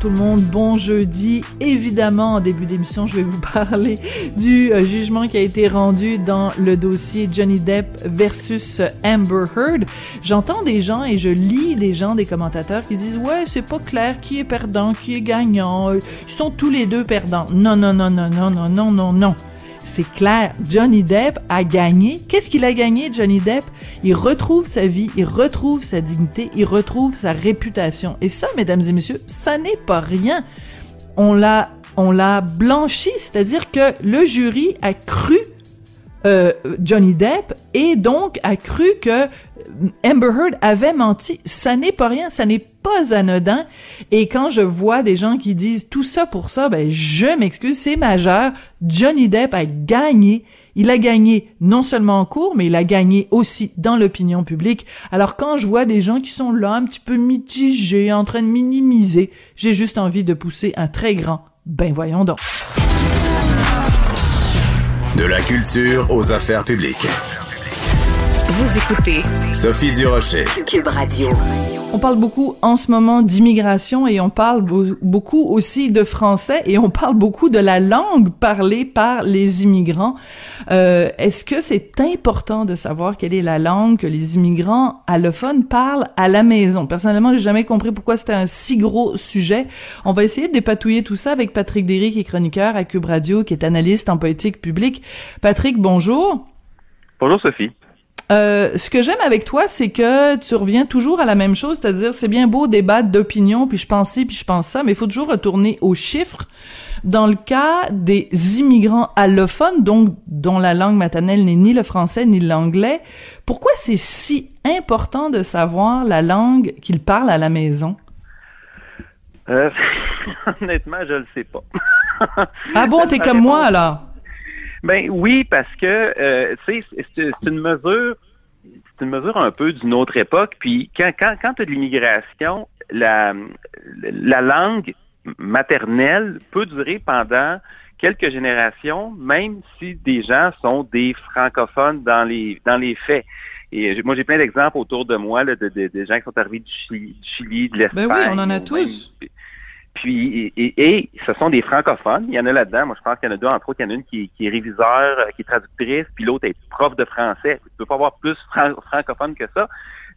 Tout le monde, bon jeudi. Évidemment, en début d'émission, je vais vous parler du euh, jugement qui a été rendu dans le dossier Johnny Depp versus Amber Heard. J'entends des gens et je lis des gens, des commentateurs qui disent ouais, c'est pas clair qui est perdant, qui est gagnant. Ils sont tous les deux perdants. Non, non, non, non, non, non, non, non, non c'est clair, Johnny Depp a gagné. Qu'est-ce qu'il a gagné, Johnny Depp? Il retrouve sa vie, il retrouve sa dignité, il retrouve sa réputation. Et ça, mesdames et messieurs, ça n'est pas rien. On l'a, on l'a blanchi, c'est-à-dire que le jury a cru euh, Johnny Depp et donc a cru que Amber Heard avait menti. Ça n'est pas rien, ça n'est pas anodin. Et quand je vois des gens qui disent tout ça pour ça, ben je m'excuse, c'est majeur. Johnny Depp a gagné. Il a gagné non seulement en cours, mais il a gagné aussi dans l'opinion publique. Alors quand je vois des gens qui sont là un petit peu mitigés, en train de minimiser, j'ai juste envie de pousser un très grand ben voyons donc. De la culture aux affaires publiques. Vous écoutez Sophie Durocher. Cube Radio. On parle beaucoup en ce moment d'immigration et on parle beaucoup aussi de français et on parle beaucoup de la langue parlée par les immigrants. Euh, Est-ce que c'est important de savoir quelle est la langue que les immigrants allophones parlent à la maison? Personnellement, j'ai jamais compris pourquoi c'était un si gros sujet. On va essayer de dépatouiller tout ça avec Patrick Derry, qui est chroniqueur à Cube Radio, qui est analyste en politique publique. Patrick, bonjour. Bonjour Sophie. Euh, ce que j'aime avec toi, c'est que tu reviens toujours à la même chose, c'est-à-dire c'est bien beau débattre d'opinion, puis je pense ci, puis je pense ça, mais il faut toujours retourner aux chiffres. Dans le cas des immigrants allophones, donc dont la langue maternelle n'est ni le français ni l'anglais, pourquoi c'est si important de savoir la langue qu'ils parlent à la maison? Euh, honnêtement, je le sais pas. ah bon, t'es comme moi alors? Ben oui, parce que euh, c'est c'est une mesure, c'est une mesure un peu d'une autre époque. Puis quand quand quand tu as de l'immigration, la la langue maternelle peut durer pendant quelques générations, même si des gens sont des francophones dans les dans les faits. Et moi, j'ai plein d'exemples autour de moi là, de, de, de, gens qui sont arrivés du Chili, du Chili de l'Espagne. Ben oui, on en a tous. Même, puis, et, et, ce sont des francophones. Il y en a là-dedans. Moi, je pense qu'il y en a deux, entre autres. Il y en a une qui, est réviseur, euh, qui est traductrice, puis l'autre est prof de français. Tu peux pas avoir plus fran francophone que ça.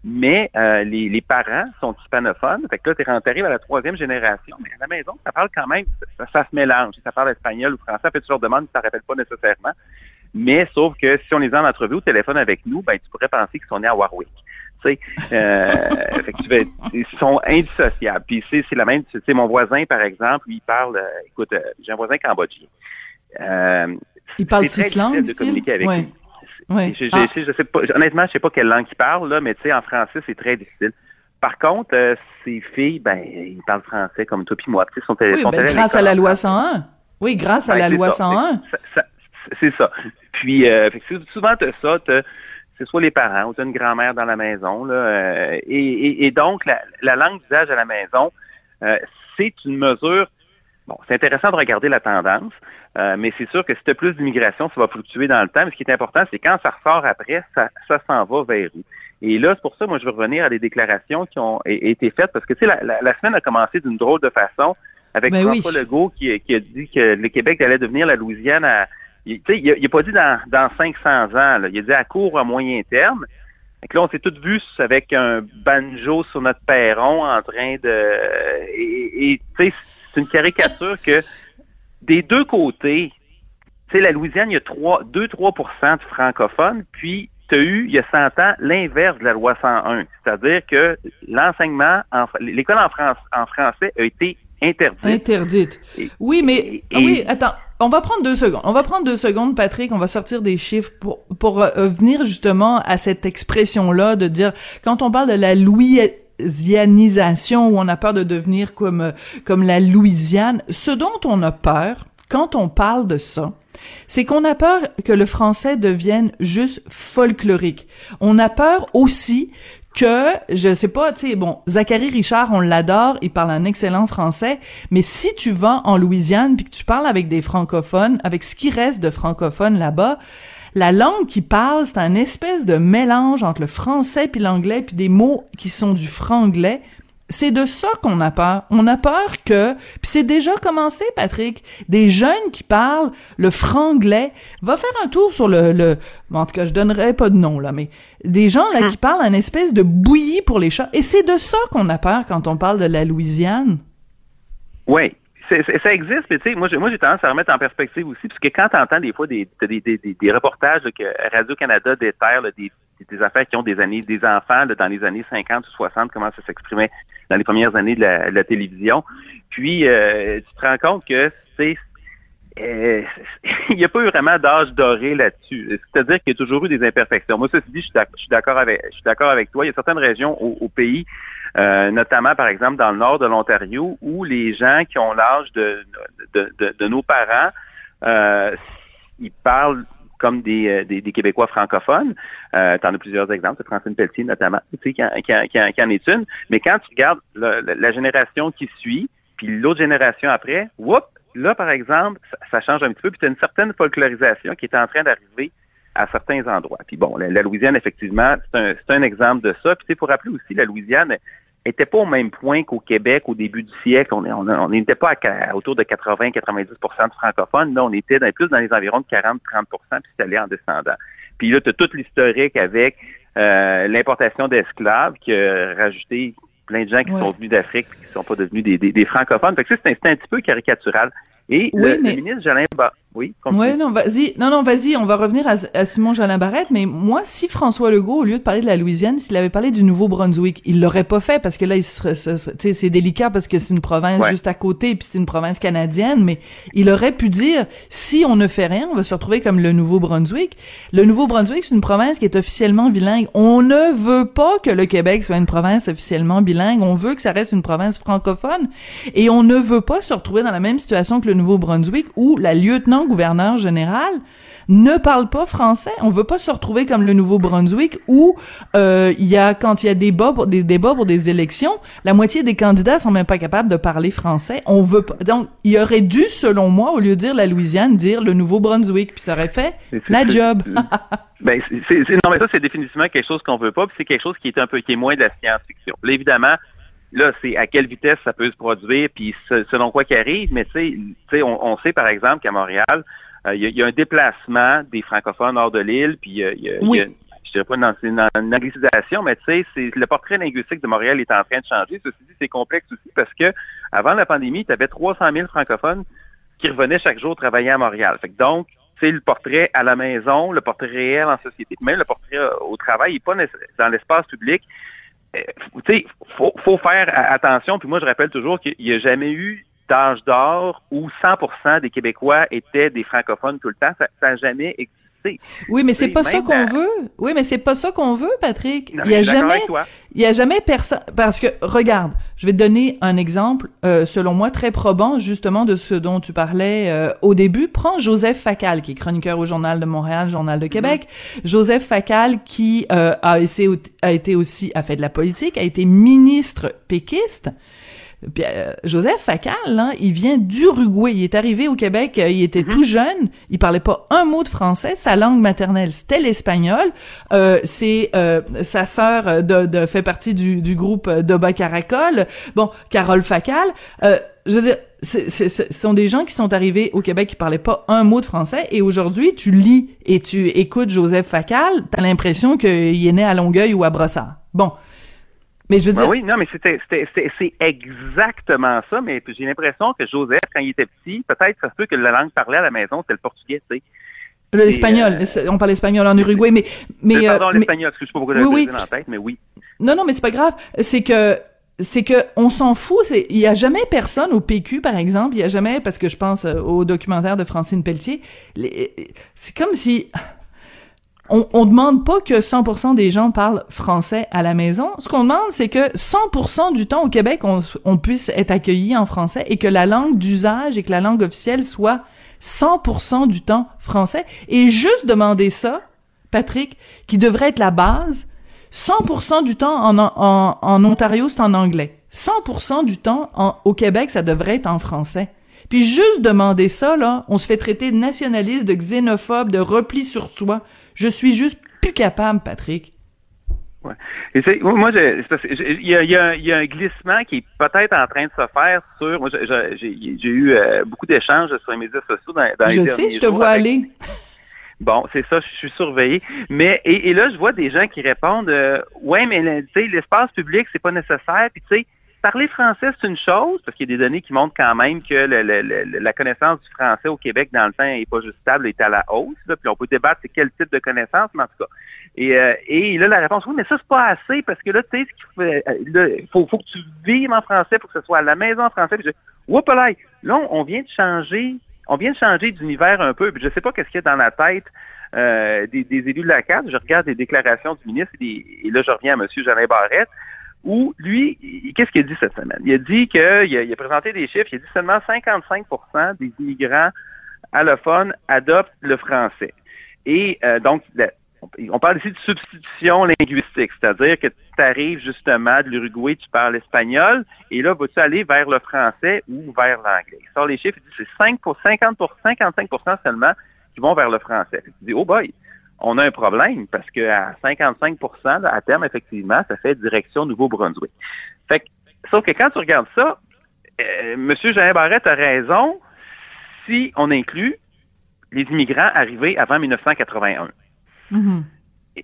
Mais euh, les, les, parents sont hispanophones. Fait que là, tu arrives à la troisième génération. Mais à la maison, ça parle quand même, ça, ça se mélange. Si ça parle espagnol ou français, ça fait toujours demande, ça ne rappelle pas nécessairement. Mais sauf que si on les a en entrevue au téléphone avec nous, ben tu pourrais penser qu'ils sont nés à Warwick. Euh, ils sont indissociables. Puis c'est, c'est la même, tu sais, mon voisin, par exemple, lui, il parle, euh, écoute, euh, j'ai un voisin cambodgien. Il parle six langues, de communiquer avec ouais. lui. Ouais. Je, je, Ah. je, sais pas, honnêtement, je sais pas quelle langue il parle, là, mais tu sais, en français, c'est très difficile. Par contre, euh, ces filles, ben, ils parlent français comme toi puis moi. Sais, sont, Oui, sont ben, grâce à la loi français. 101. Oui, grâce à Ben, la loi ça. 101. Ça- ça- C'est ça. Puis, euh, fait que c'est- souvent, tu ça, t'as- c'est soit les parents ou as une grand-mère dans la maison. Là, euh, et, et- et donc, la, la langue d'usage à la maison, euh, c'est une mesure. Bon, c'est intéressant de regarder la tendance, euh, mais c'est sûr que si tu as plus d'immigration, ça va fluctuer dans le temps. Mais ce qui est important, c'est quand ça ressort après, ça, ça s'en va vers où. Et là, c'est pour ça, moi, je veux revenir à des déclarations qui ont été faites, parce que, tu sais, la, la- la semaine a commencé d'une drôle de façon avec Ben oui. François Legault qui, qui a dit que le Québec allait devenir la Louisiane à... Il, tu sais, il, a, il a pas dit dans, dans 500 ans, là. il a dit à court ou à moyen terme. Que là, on s'est tous vus avec un banjo sur notre perron en train de... Et, et, tu sais, c'est une caricature que des deux côtés, tu sais, la Louisiane, il y a 2-3% de francophones, puis tu as eu, il y a 100 ans, l'inverse de la loi 101. C'est-à-dire que l'enseignement, en, l'école en, France, en français a été interdite. Interdite. Et- Oui, mais et- ah oui, attends, on va prendre deux secondes. On va prendre deux secondes, Patrick. On va sortir des chiffres pour pour euh, venir justement à cette expression-là de dire quand on parle de la louisianisation où on a peur de devenir comme euh, comme la Louisiane, ce dont on a peur quand on parle de ça, c'est qu'on a peur que le français devienne juste folklorique. On a peur aussi que, je sais pas, tu sais, bon, Zachary Richard, on l'adore, il parle un excellent français, mais si tu vas en Louisiane puis que tu parles avec des francophones, avec ce qui reste de francophones là-bas, la langue qui parle, c'est un espèce de mélange entre le français puis l'anglais puis des mots qui sont du franglais. C'est de ça qu'on a peur. On a peur que, puis c'est déjà commencé, Patrick, des jeunes qui parlent le franglais. Va faire un tour sur le, le en tout cas, je donnerai pas de nom là, mais des gens là Hum. qui parlent un espèce de bouillie pour les chats. Et c'est de ça qu'on a peur quand on parle de la Louisiane. Oui, ça existe, mais tu sais, moi, j'ai- moi, j'ai tendance à remettre en perspective aussi, parce que quand tu entends des fois des, des, des, des, des reportages là, que Radio-Canada déterre là, des, des affaires qui ont des années, des enfants là, dans les années 50 ou 60, comment ça s'exprimait dans les premières années de la, télévision. Puis, euh, tu te rends compte que c'est euh, il n'y a pas eu vraiment d'âge doré là-dessus. C'est-à-dire qu'il y a toujours eu des imperfections. Moi, ceci dit, je suis d'accord avec, toi. Il y a certaines régions au, pays, euh, notamment par exemple dans le nord de l'Ontario, où les gens qui ont l'âge de, nos parents, ils parlent comme des, euh, des, des Québécois francophones. Euh, tu en as plusieurs exemples, c'est Francine Pelletier notamment, tu sais, qui, en- qui, qui, en- est une. Mais quand tu regardes la, la- génération qui suit, puis l'autre génération après, whoop, là, par exemple, ça, change un petit peu, puis tu as une certaine folklorisation qui est en train d'arriver à certains endroits. Puis bon, la, la Louisiane, effectivement, c'est un, c'est un exemple de ça. Puis tu sais, faut rappeler aussi, la Louisiane était pas au même point qu'au Québec au début du siècle. On est- on on n'était pas à, autour de 80-90 de francophones. Là, on était dans- plus dans les environs de 40-30% puis c'est allé en descendant. Puis là, tu as tout l'historique avec euh, l'importation d'esclaves qui a rajouté plein de gens qui Ouais. sont venus d'Afrique et qui sont pas devenus des, des, des francophones. Fait que ça, c'est un, petit peu caricatural. Et Oui, le, mais- le ministre Jolin oui. Ouais, non, vas-y. Non, non, vas-y, on va revenir à, à Simon Jolin Barrette, mais moi, si François Legault, au lieu de parler de la Louisiane, s'il avait parlé du Nouveau-Brunswick, il l'aurait pas fait parce que là, il serait, serait- c'est délicat parce que c'est une province Ouais. juste à côté puis c'est une province canadienne, mais il aurait pu dire, si on ne fait rien, on va se retrouver comme le Nouveau-Brunswick. Le Nouveau-Brunswick, c'est une province qui est officiellement bilingue. On ne veut pas que le Québec soit une province officiellement bilingue. On veut que ça reste une province francophone. Et on ne veut pas se retrouver dans la même situation que le Nouveau-Brunswick où la lieutenant-gouverneur générale ne parle pas français. On veut pas se retrouver comme le Nouveau-Brunswick où euh, il y a quand il y a des débats pour des débats pour des élections, la moitié des candidats sont même pas capables de parler français. On veut pas. Donc il aurait dû selon moi au lieu de dire la Louisiane dire le Nouveau-Brunswick puis ça aurait fait la job. Ben, c'est, non, mais ça, c'est définitivement quelque chose qu'on veut pas, puis c'est quelque chose qui est un peu, qui est moins de la science-fiction. Évidemment, là, c'est à quelle vitesse ça peut se produire, puis selon quoi qu'il arrive, mais tu sais, tu sais, on, on sait, par exemple, qu'à Montréal, euh, il y, y a un déplacement des francophones hors de l'île, puis il y a- il y Oui. y a- je dirais pas dans une, une anglicisation, mais tu sais, c'est le portrait linguistique de Montréal est en train de changer. Ceci dit, c'est complexe aussi parce que avant la pandémie, tu avais 300 000 francophones qui revenaient chaque jour travailler à Montréal. Fait que donc, c'est le portrait à la maison, le portrait réel en société, même le portrait euh, au travail, il n'est pas dans l'espace public. Euh, tu faut, faut faire attention. Puis moi, je rappelle toujours qu'il n'y a jamais eu d'âge d'or où 100% des Québécois étaient des francophones tout le temps. Ça n'a jamais existé. Oui, mais c'est pas ça qu'on veut. Oui, mais c'est pas ça qu'on veut, Patrick. Non, il y a jamais. Il y a jamais personne parce que regarde, je vais te donner un exemple euh, selon moi très probant justement de ce dont tu parlais euh, au début. Prends Joseph Facal qui est chroniqueur au journal de Montréal, journal de Québec. Joseph Facal qui euh, a, essayé, a été aussi a fait de la politique, a été ministre péquiste. Puis, euh, Joseph Facal, là, il vient d'Uruguay. Il est arrivé au Québec, euh, il était tout jeune, il parlait pas un mot de français, sa langue maternelle c'était l'espagnol. Euh, c'est euh, sa sœur de, de- fait partie du, du groupe Doba Caracol. Bon, Carole Facal. Euh, je veux dire, c'est- ce sont des gens qui sont arrivés au Québec qui parlaient pas un mot de français et aujourd'hui tu lis et tu écoutes Joseph Facal, t'as l'impression qu'il est né à Longueuil ou à Brossard. Bon. Mais je veux Ben dire, oui, non, mais c'était, c'est exactement ça, mais j'ai l'impression que Joseph, quand il était petit, peut-être ça se peut que la langue parlée à la maison, c'était le portugais, tu sais. l'espagnol, euh, on parle espagnol en Uruguay, mais mais, euh, Pardon, l'espagnol, parce que je sais pas pourquoi Oui, oui. dans la tête, mais oui. Non, non, mais c'est pas grave. C'est que c'est que on s'en fout. Il y a jamais personne au PQ par exemple. Il y a jamais parce que je pense euh, au documentaire de Francine Pelletier. C'est comme si on, on demande pas que 100% des gens parlent français à la maison. Ce qu'on demande, c'est que 100% du temps au Québec, on, on puisse être accueilli en français et que la langue d'usage et que la langue officielle soit 100% du temps français. Et juste demander ça, Patrick, qui devrait être la base, 100% du temps en, en, en Ontario, c'est en anglais. 100% du temps en, au Québec, ça devrait être en français. Puis juste demander ça, là, on se fait traiter de nationaliste, de xénophobe, de repli sur soi. Je suis juste plus capable, Patrick. Ouais. Et moi, il y a, y, a, y a, un glissement qui est peut-être en train de se faire sur. Moi, j'ai eu euh, beaucoup d'échanges sur les médias sociaux dans, dans je les sais, je te vois aller. Bon, c'est ça, je suis surveillé. Mais et, là, je vois des gens qui répondent euh, Ouais, mais tu sais, l'espace public, c'est pas nécessaire. Puis tu sais, parler français, c'est une chose, parce qu'il y a des données qui montrent quand même que la connaissance du français au Québec, dans le temps, n'est pas juste stable, est à la hausse. puis on peut débattre c'est quel type de connaissance, mais en tout cas. Et, euh, et là, la réponse, oui, mais ça, c'est pas assez, parce que là, tu sais, il euh, faut, faut que tu vives en français pour que ce soit à la maison en français. Puis je, là, là, on vient de changer, on vient de changer d'univers un peu, puis je sais pas qu'est-ce qu'il y a dans la tête euh, des, élus de la CAD. Je regarde les déclarations du ministre, et, et là, je reviens à M. Jeannin Barrette, où lui, qu'est-ce qu'il a dit cette semaine? Il a dit qu'il a, il a présenté des chiffres, il a dit seulement 55% des immigrants allophones adoptent le français. Et euh, donc, on parle ici de substitution linguistique, c'est-à-dire que tu arrives justement de l'Uruguay, tu parles espagnol, et là, vas-tu aller vers le français ou vers l'anglais? Il sort les chiffres, il dit c'est 5 pour 50 pour 55% seulement qui vont vers le français. Tu dis, oh boy, on a un problème parce qu'à 55% à terme, effectivement, ça fait direction Nouveau-Brunswick. Fait que, sauf que quand tu regardes ça, euh, M. Jean Barrette a raison si on inclut les immigrants arrivés avant 1981. Mm-hmm.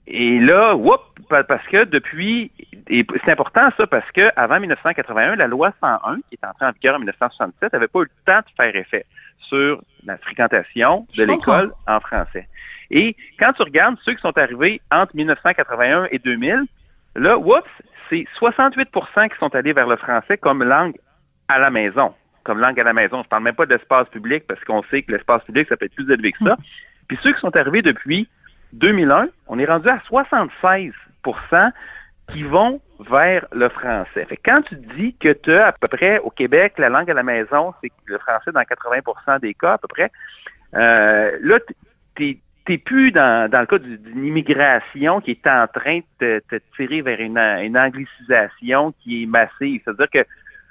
Et là, whoop, parce que depuis, et c'est important ça, parce que avant 1981, la loi 101, qui est entrée en vigueur en 1967, n'avait pas eu le temps de faire effet sur la fréquentation de l'école en français. Et quand tu regardes ceux qui sont arrivés entre 1981 et 2000, là, oups, c'est 68% qui sont allés vers le français comme langue à la maison. Comme langue à la maison. Je parle même pas d'espace public parce qu'on sait que l'espace public, ça peut être plus élevé que ça. Puis ceux qui sont arrivés depuis 2001, on est rendu à 76% qui vont vers le français. Fait quand tu dis que tu as à peu près au Québec, la langue à la maison, c'est le français dans 80% des cas à peu près, euh, là, tu n'es plus dans, le cas d'une immigration qui est en train de te tirer vers une, anglicisation qui est massive. C'est-à-dire que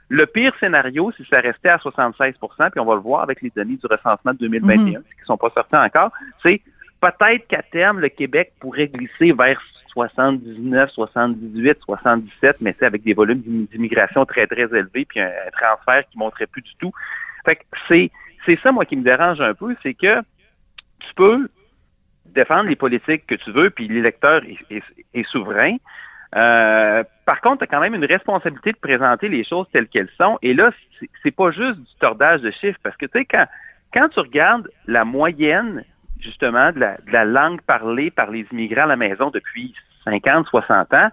le pire scénario, si ça restait à 76% puis on va le voir avec les données du recensement de 2021, mm-hmm. qui ne sont pas sorties encore, c'est peut-être qu'à terme, le Québec pourrait glisser vers 79, 78, 77, mais c'est avec des volumes d'immigration très, très élevés, puis un, transfert qui ne montrait plus du tout. Fait que c'est, c'est ça, moi, qui me dérange un peu, c'est que tu peux défendre les politiques que tu veux, puis l'électeur est, souverain. Euh, par contre, tu as quand même une responsabilité de présenter les choses telles qu'elles sont. Et là, c'est pas juste du tordage de chiffres, parce que tu sais, quand, quand tu regardes la moyenne justement de la, langue parlée par les immigrants à la maison depuis 50, 60 ans,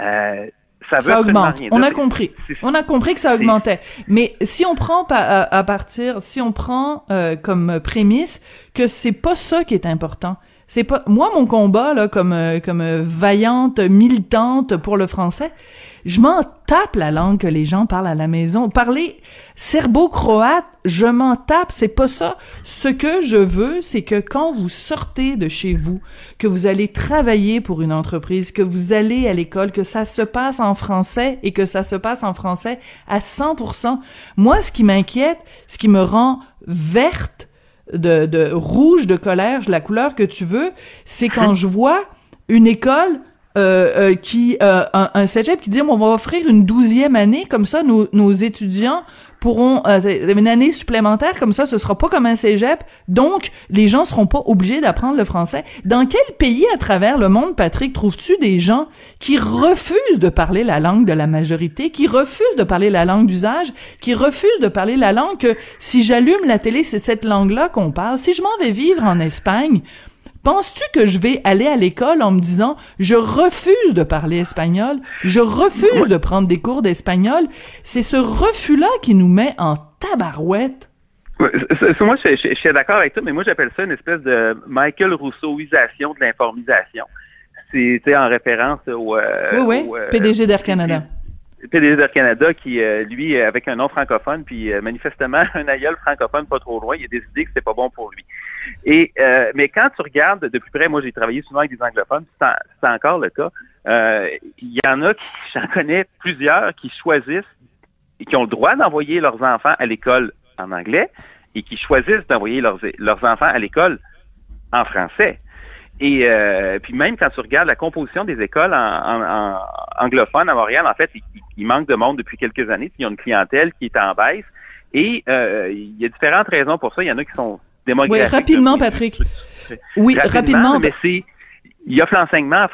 euh, ça, ça augmente. On a compris. On a compris que ça augmentait. Mais si on prend à, partir, si on prend euh, comme prémisse que c'est pas ça qui est important, c'est pas moi mon combat là comme euh, comme vaillante militante pour le français, je m'en tape la langue que les gens parlent à la maison. Parler serbo-croate, je m'en tape, c'est pas ça. Ce que je veux, c'est que quand vous sortez de chez vous, que vous allez travailler pour une entreprise, que vous allez à l'école, que ça se passe en français et que ça se passe en français à 100%. Moi, ce qui m'inquiète, ce qui me rend verte, de, de rouge, de colère, la couleur que tu veux, c'est quand je vois une école euh, euh, qui euh, un, un cégep qui dit on va offrir une douzième année comme ça nos, nos étudiants pourront une année supplémentaire comme ça ce sera pas comme un cégep. Donc les gens seront pas obligés d'apprendre le français. Dans quel pays à travers le monde Patrick trouves-tu des gens qui refusent de parler la langue de la majorité qui refusent de parler la langue d'usage qui refusent de parler la langue que si j'allume la télé c'est cette langue là qu'on parle. Si je m'en vais vivre en Espagne Penses-tu que je vais aller à l'école en me disant je refuse de parler espagnol, je refuse de prendre des cours d'espagnol? C'est ce refus-là qui nous met en tabarouette? moi, je, suis d'accord avec toi, mais moi, j'appelle ça une espèce de Michael Rousseauisation de l'informisation. C'est en référence au... Euh, oui, oui, PDG d'Air Canada. PDG d'Air Canada qui, euh, lui, avec un nom francophone, puis euh, manifestement un aïeul francophone pas trop loin, il a décidé que c'était pas bon pour lui. Et euh, mais quand tu regardes de plus près, moi j'ai travaillé souvent avec des anglophones, c'est encore le cas. euh, il y en a qui, j'en connais plusieurs, qui choisissent et qui ont le droit d'envoyer leurs enfants à l'école en anglais et qui choisissent d'envoyer leurs, leurs enfants à l'école en français. Et euh, puis même quand tu regardes la composition des écoles en, anglophones à Montréal, en fait, il, manque de monde depuis quelques années. Puis il y a une clientèle qui est en baisse. Et euh, il y a différentes raisons pour ça. Il y en a qui sont Oui, rapidement, Patrick. Oui, rapidement. Mais c'est il offre l'enseignement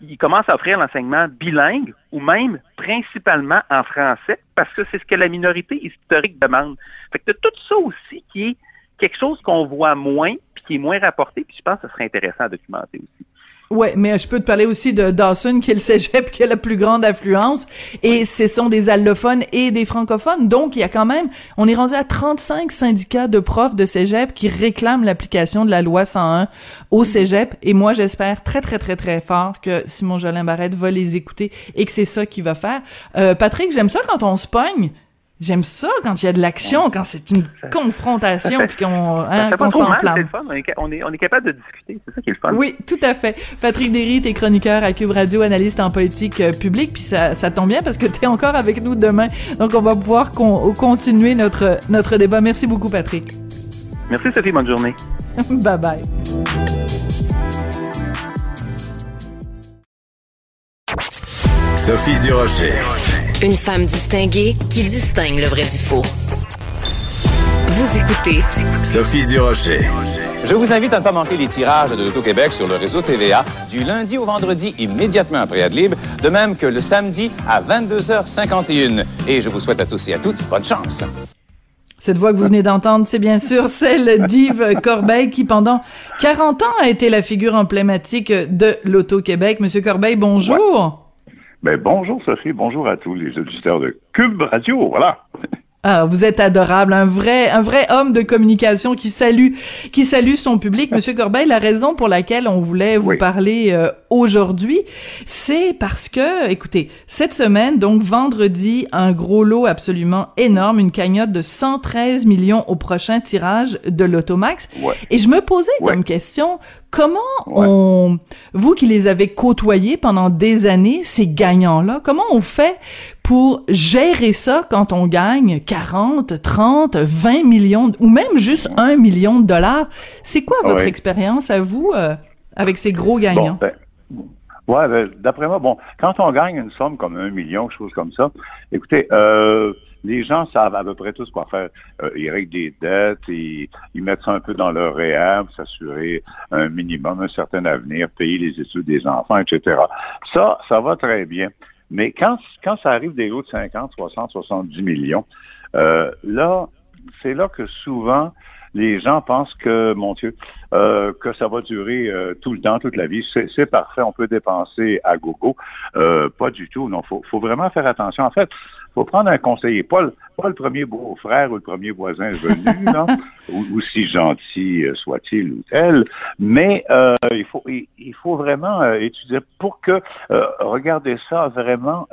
il commence à offrir l'enseignement bilingue ou même principalement en français parce que c'est ce que la minorité historique demande. Fait que tout ça aussi qui est quelque chose qu'on voit moins puis qui est moins rapporté puis je pense que ce serait intéressant à documenter aussi. Ouais, mais je peux te parler aussi de Dawson, qui est le cégep qui a la plus grande affluence, et ce sont des allophones et des francophones. Donc, il y a quand même, on est rendu à 35 syndicats de profs de cégep qui réclament l'application de la loi 101 au cégep, et moi, j'espère très, très, très, très fort que Simon Jolin Barrette va les écouter et que c'est ça qu'il va faire. Euh, Patrick, j'aime ça quand on se pogne, J'aime ça quand il y a de l'action, quand c'est une confrontation, puis qu'on hein, s'enflamme. On est, on est capable de discuter, c'est ça qui est le fun. Oui, tout à fait. Patrick Derry, t'es chroniqueur à Cube Radio, analyste en politique euh, publique, puis ça, ça tombe bien parce que t'es encore avec nous demain, donc on va pouvoir continuer notre, notre débat. Merci beaucoup, Patrick. Merci, Sophie. Bonne journée. bye bye. Sophie Durocher. Une femme distinguée qui distingue le vrai du faux. Vous écoutez Sophie Durocher. Je vous invite à ne pas manquer les tirages de l'Auto-Québec sur le réseau TVA du lundi au vendredi immédiatement après Adlib, de même que le samedi à 22h51. Et je vous souhaite à tous et à toutes bonne chance. Cette voix que vous venez d'entendre, c'est bien sûr celle d'Yves Corbeil qui, pendant 40 ans, a été la figure emblématique de l'Auto-Québec. Monsieur Corbeil, bonjour. Ben, bonjour Sophie, bonjour à tous les auditeurs de Cube Radio, voilà. Ah, vous êtes adorable, un vrai, un vrai homme de communication qui salue, qui salue son public. Monsieur Corbeil, la raison pour laquelle on voulait vous parler euh, aujourd'hui, c'est parce que, écoutez, cette semaine, donc vendredi, un gros lot absolument énorme, une cagnotte de 113 millions au prochain tirage de l'Automax. Et je me posais comme question, comment on, vous qui les avez côtoyés pendant des années, ces gagnants-là, comment on fait pour gérer ça quand on gagne 40, 30, 20 millions ou même juste 1 million de dollars? C'est quoi votre expérience à vous euh, avec ces gros gagnants? Ben, Ouais, ben, d'après moi, bon, quand on gagne une somme comme un million, chose comme ça, écoutez, euh, les gens savent à peu près tous quoi faire. Euh, ils règlent des dettes, ils, ils mettent ça un peu dans leur réhab, s'assurer un minimum, un certain avenir, payer les études des enfants, etc. Ça, ça va très bien. Mais quand, quand ça arrive des lots de 50, 60, 70 millions, euh, là, c'est là que souvent les gens pensent que, mon Dieu, euh, que ça va durer euh, tout le temps, toute la vie. C'est parfait, on peut dépenser à gogo. Euh, pas du tout. Non, faut, faut vraiment faire attention. En fait, faut prendre un conseiller, pas le, pas le premier beau-frère ou le premier voisin venu, non, ou, si gentil soit-il ou tel, mais il faut il, faut vraiment étudier pour que regarder ça vraiment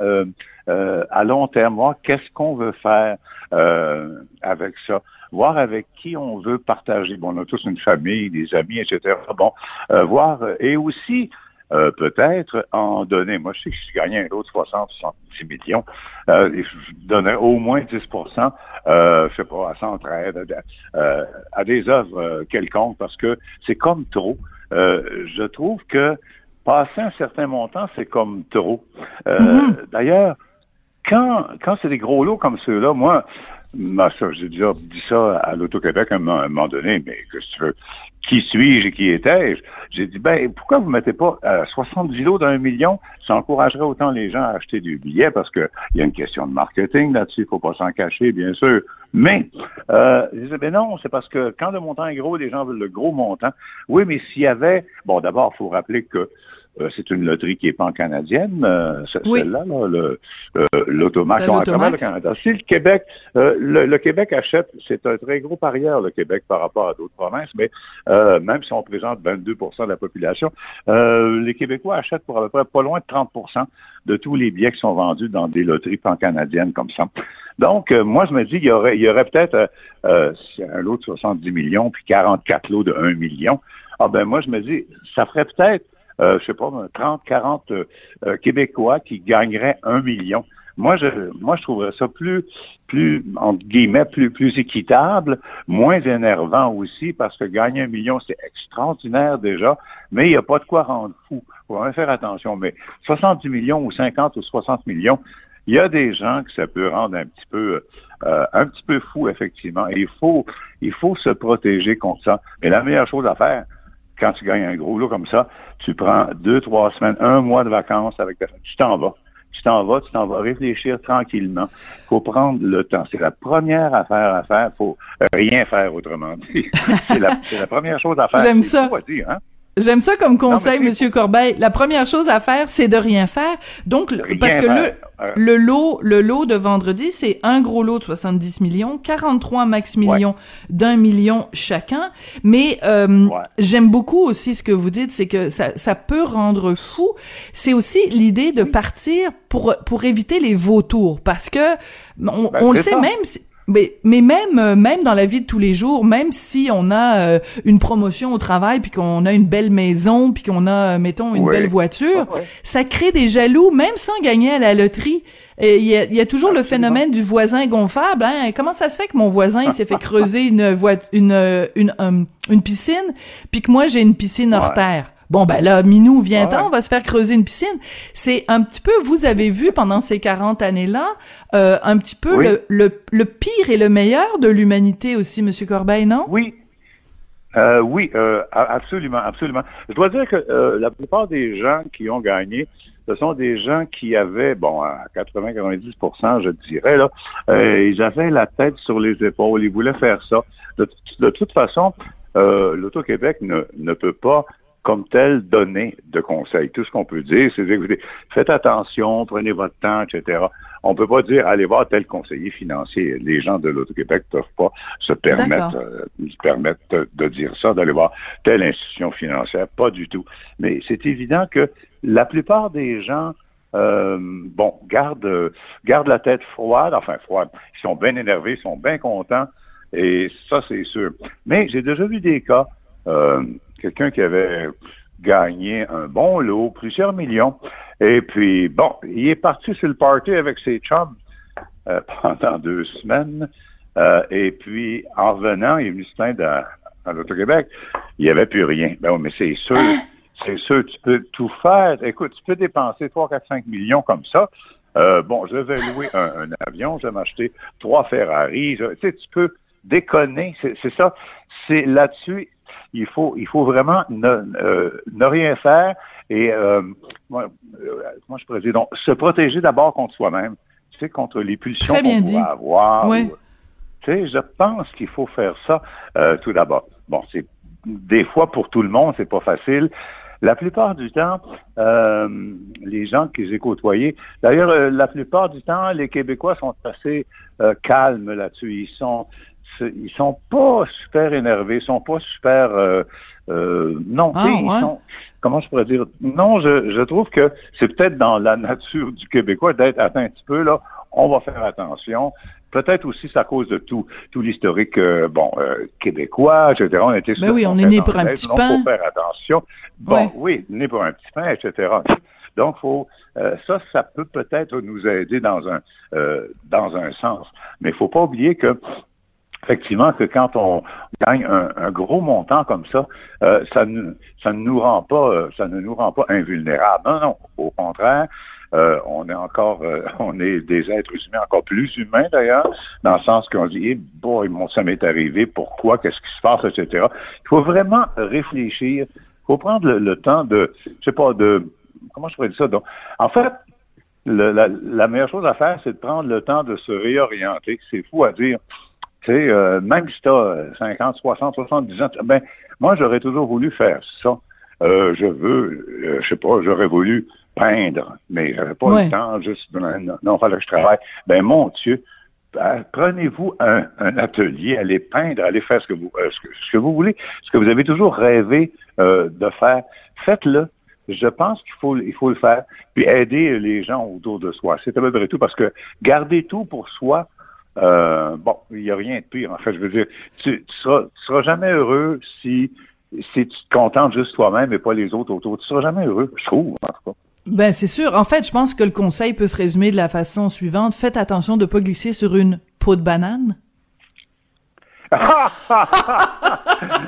à long terme, voir qu'est-ce qu'on veut faire avec ça voir avec qui on veut partager. Bon, on a tous une famille, des amis, etc. Bon, euh, voir euh, et aussi euh, peut-être en donner. Moi, je sais que si je gagnais un autre 60, 70 millions, je donnerais au moins 10 euh, je sais pas, à Centraide, euh, à des œuvres quelconques, parce que c'est comme trop. je trouve que passer un certain montant, c'est comme trop. Mm-hmm. D'ailleurs, quand, quand c'est des gros lots comme ceux-là, moi, ben, ça, j'ai déjà dit ça à l'Auto-Québec à un moment donné, mais que tu veux, qui suis-je et qui étais-je? J'ai dit, ben, pourquoi vous mettez pas à 70 lots d'un million? Ça encouragerait autant les gens à acheter du billet parce qu'il y a une question de marketing là-dessus, il faut pas s'en cacher, bien sûr. Mais, euh, je disais, ben non, c'est parce que quand le montant est gros, les gens veulent le gros montant. Oui, mais s'il y avait, bon, d'abord, il faut rappeler que euh, c'est une loterie qui est pan-canadienne, euh, celle-là, le, euh, l'automax à travers le Canada. Si le Québec, le, Québec achète, c'est un très gros parieur, le Québec, par rapport à d'autres provinces, mais même si on présente 22% de la population, les Québécois achètent pour à peu près pas loin de 30% de tous les billets qui sont vendus dans des loteries pan-canadiennes comme ça. Donc, moi, je me dis, il y aurait, il y aurait peut-être un lot de 70 millions, puis 44 lots de 1 million. Ah ben moi, je me dis, ça ferait peut-être euh, je sais pas, 30, 40 euh, Québécois qui gagneraient un million. Moi, je, moi, je trouverais ça plus, plus, entre guillemets, plus, plus équitable, moins énervant aussi, parce que gagner un million, c'est extraordinaire déjà, mais il n'y a pas de quoi rendre fou. Faut vraiment faire attention. Mais 70 millions ou 50 ou 60 millions, il y a des gens que ça peut rendre un petit peu, euh, un petit peu fou, effectivement. Et il faut, il faut se protéger contre ça. Mais la meilleure chose à faire, quand tu gagnes un gros lot comme ça, tu prends deux, trois semaines, un mois de vacances avec ta famille. Tu t'en vas. Tu t'en vas, tu t'en vas réfléchir tranquillement. faut prendre le temps. C'est la première affaire à faire. faut rien faire autrement dit. c'est, la, première chose à faire. J'aime ça. hein? J'aime ça comme conseil, Monsieur Corbeil. La première chose à faire, c'est de rien faire. Donc, parce que le, le lot, le lot de vendredi, c'est un gros lot de 70 millions, 43 max millions d'un million chacun. Mais euh, j'aime beaucoup aussi ce que vous dites, c'est que ça, ça peut rendre fou. C'est aussi l'idée de partir pour pour éviter les vautours, parce que on, ben, on le sait même. Mais, mais même euh, même dans la vie de tous les jours, même si on a euh, une promotion au travail, puis qu'on a une belle maison, puis qu'on a, euh, mettons, une belle voiture, ça crée des jaloux, même sans gagner à la loterie. Il y a, y a, toujours le phénomène du voisin gonflable. Hein? Comment ça se fait que mon voisin il s'est fait creuser une, une, une, une, piscine, puis que moi j'ai une piscine hors terre? Bon, ben là, Minou, vient on va se faire creuser une piscine. C'est un petit peu, vous avez vu pendant ces 40 années-là, euh, un petit peu le, le, pire et le meilleur de l'humanité aussi, Monsieur Corbeil, non? Oui. Euh, oui, euh, absolument, absolument. Je dois dire que la plupart des gens qui ont gagné, ce sont des gens qui avaient, bon, à 80-90% je dirais, là, ils avaient la tête sur les épaules, ils voulaient faire ça. De, de toute façon, l'Auto-Québec ne, ne peut pas comme tel donner de conseils. Tout ce qu'on peut dire, c'est écoutez, faites attention, prenez votre temps, etc. On ne peut pas dire allez voir tel conseiller financier. Les gens de l'Auto-Québec ne peuvent pas se permettre, euh, se permettre de, dire ça, d'aller voir telle institution financière. Pas du tout. Mais c'est évident que la plupart des gens euh, bon, gardent, gardent la tête froide, enfin froide. Ils sont bien énervés, ils sont bien contents, et ça, c'est sûr. Mais j'ai déjà vu des cas euh, quelqu'un qui avait gagné un bon lot, plusieurs millions. Et puis, bon, il est parti sur le party avec ses chums euh, pendant deux semaines. Euh, et puis, en revenant, il est venu se plaindre à, l'Auto-Québec. Il n'y avait plus rien. Ben oui, mais c'est sûr, c'est sûr, tu peux tout faire. Écoute, tu peux dépenser 3, 4, 5 millions comme ça. Euh, bon, je vais louer un, avion, je vais m'acheter trois Ferrari. tu sais, tu peux déconner. C'est ça. C'est là-dessus, il faut, il faut vraiment ne, euh, ne rien faire et euh, moi, euh, je pourrais dire? Donc se protéger d'abord contre soi-même, tu sais, contre les pulsions qu'on pourrait avoir. tu sais, je pense qu'il faut faire ça tout d'abord. Bon, c'est des fois pour tout le monde, c'est pas facile. La plupart du temps, les gens que j'ai côtoyés, d'ailleurs, la plupart du temps, les Québécois sont assez calmes là-dessus. Ils sont, ils sont pas super énervés, ils sont pas super euh, euh, non, ah, ils sont comment je pourrais dire? Non, je, je trouve que c'est peut-être dans la nature du Québécois d'être atteint un petit peu là, on va faire attention. Peut-être aussi c'est à cause de tout, tout l'historique euh, bon québécois, etc. On était ben oui, on est né pour un petit pain. faut faire attention. Bon, oui, né pour un petit pain, etc. Donc, faut, ça, ça peut peut-être nous aider dans un dans un sens. Mais il faut pas oublier que effectivement que quand on gagne un, gros montant comme ça, euh, ça, ne, ça ne nous rend pas, euh, ça ne nous rend pas invulnérables. Non, non, au contraire. Euh, on est encore, on est des êtres humains encore plus humains d'ailleurs, dans le sens qu'on dit, eh, boy, bon, ça m'est arrivé, pourquoi, qu'est-ce qui se passe, etc. Il faut vraiment réfléchir. Il faut prendre le, temps de, je sais pas, de, comment je pourrais dire ça? Donc, en fait, la, la meilleure chose à faire, c'est de prendre le temps de se réorienter. C'est fou à dire. Tu sais, euh, même si tu as 50, 60, 70 ans, ben, moi, j'aurais toujours voulu faire ça. Euh, je veux, euh, je sais pas, j'aurais voulu peindre, mais j'avais pas le temps, juste, non, non, fallait que je travaille. Ben, mon Dieu, ben, prenez-vous un, atelier, allez peindre, allez faire ce que vous, ce que, vous voulez, ce que vous avez toujours rêvé de faire. Faites-le. Je pense qu'il faut, il faut le faire, puis aider les gens autour de soi. C'est à peu près tout, parce que garder tout pour soi, euh, bon, il n'y a rien de pire. En fait, je veux dire, tu, tu, seras, seras jamais heureux si si tu te contentes juste toi-même et pas les autres autour, tu seras jamais heureux, je trouve, en tout cas. Ben c'est sûr. En fait, je pense que le conseil peut se résumer de la façon suivante faites attention de pas glisser sur une peau de banane.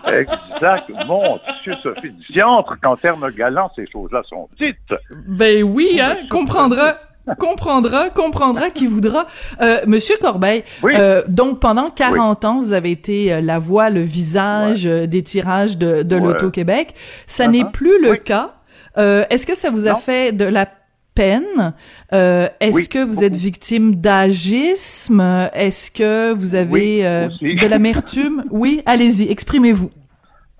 exact. Mon Dieu, Sophie, diantre qu'en termes galants, ces choses-là sont dites. Ben oui, hein, comprendra comprendra, comprendra qui voudra. Euh, Monsieur Corbeil, euh, donc pendant 40 ans, vous avez été euh, la voix, le visage euh, des tirages de, de l'Auto-Québec. Ça n'est uh-huh. plus le cas. Est-ce que ça vous a fait de la peine? Euh, Est-ce que vous êtes victime d'agisme? Est-ce que vous avez euh, de l'amertume? oui, allez-y, exprimez-vous.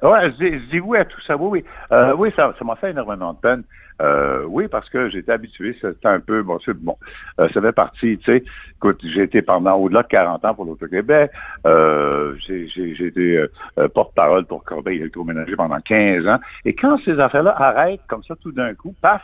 Ouais, je dis oui à tout ça. Oui, oui. Euh, oui, ça, ça m'a fait énormément de peine. Euh, oui, parce que j'étais habitué, c'était un peu, bon, bon, euh, ça fait partie, tu sais, écoute, j'ai été pendant au-delà de 40 ans pour l'Auto-Québec, euh, j'ai été euh, porte-parole pour Corbeil électroménager pendant 15 ans, et quand ces affaires-là arrêtent comme ça tout d'un coup, paf,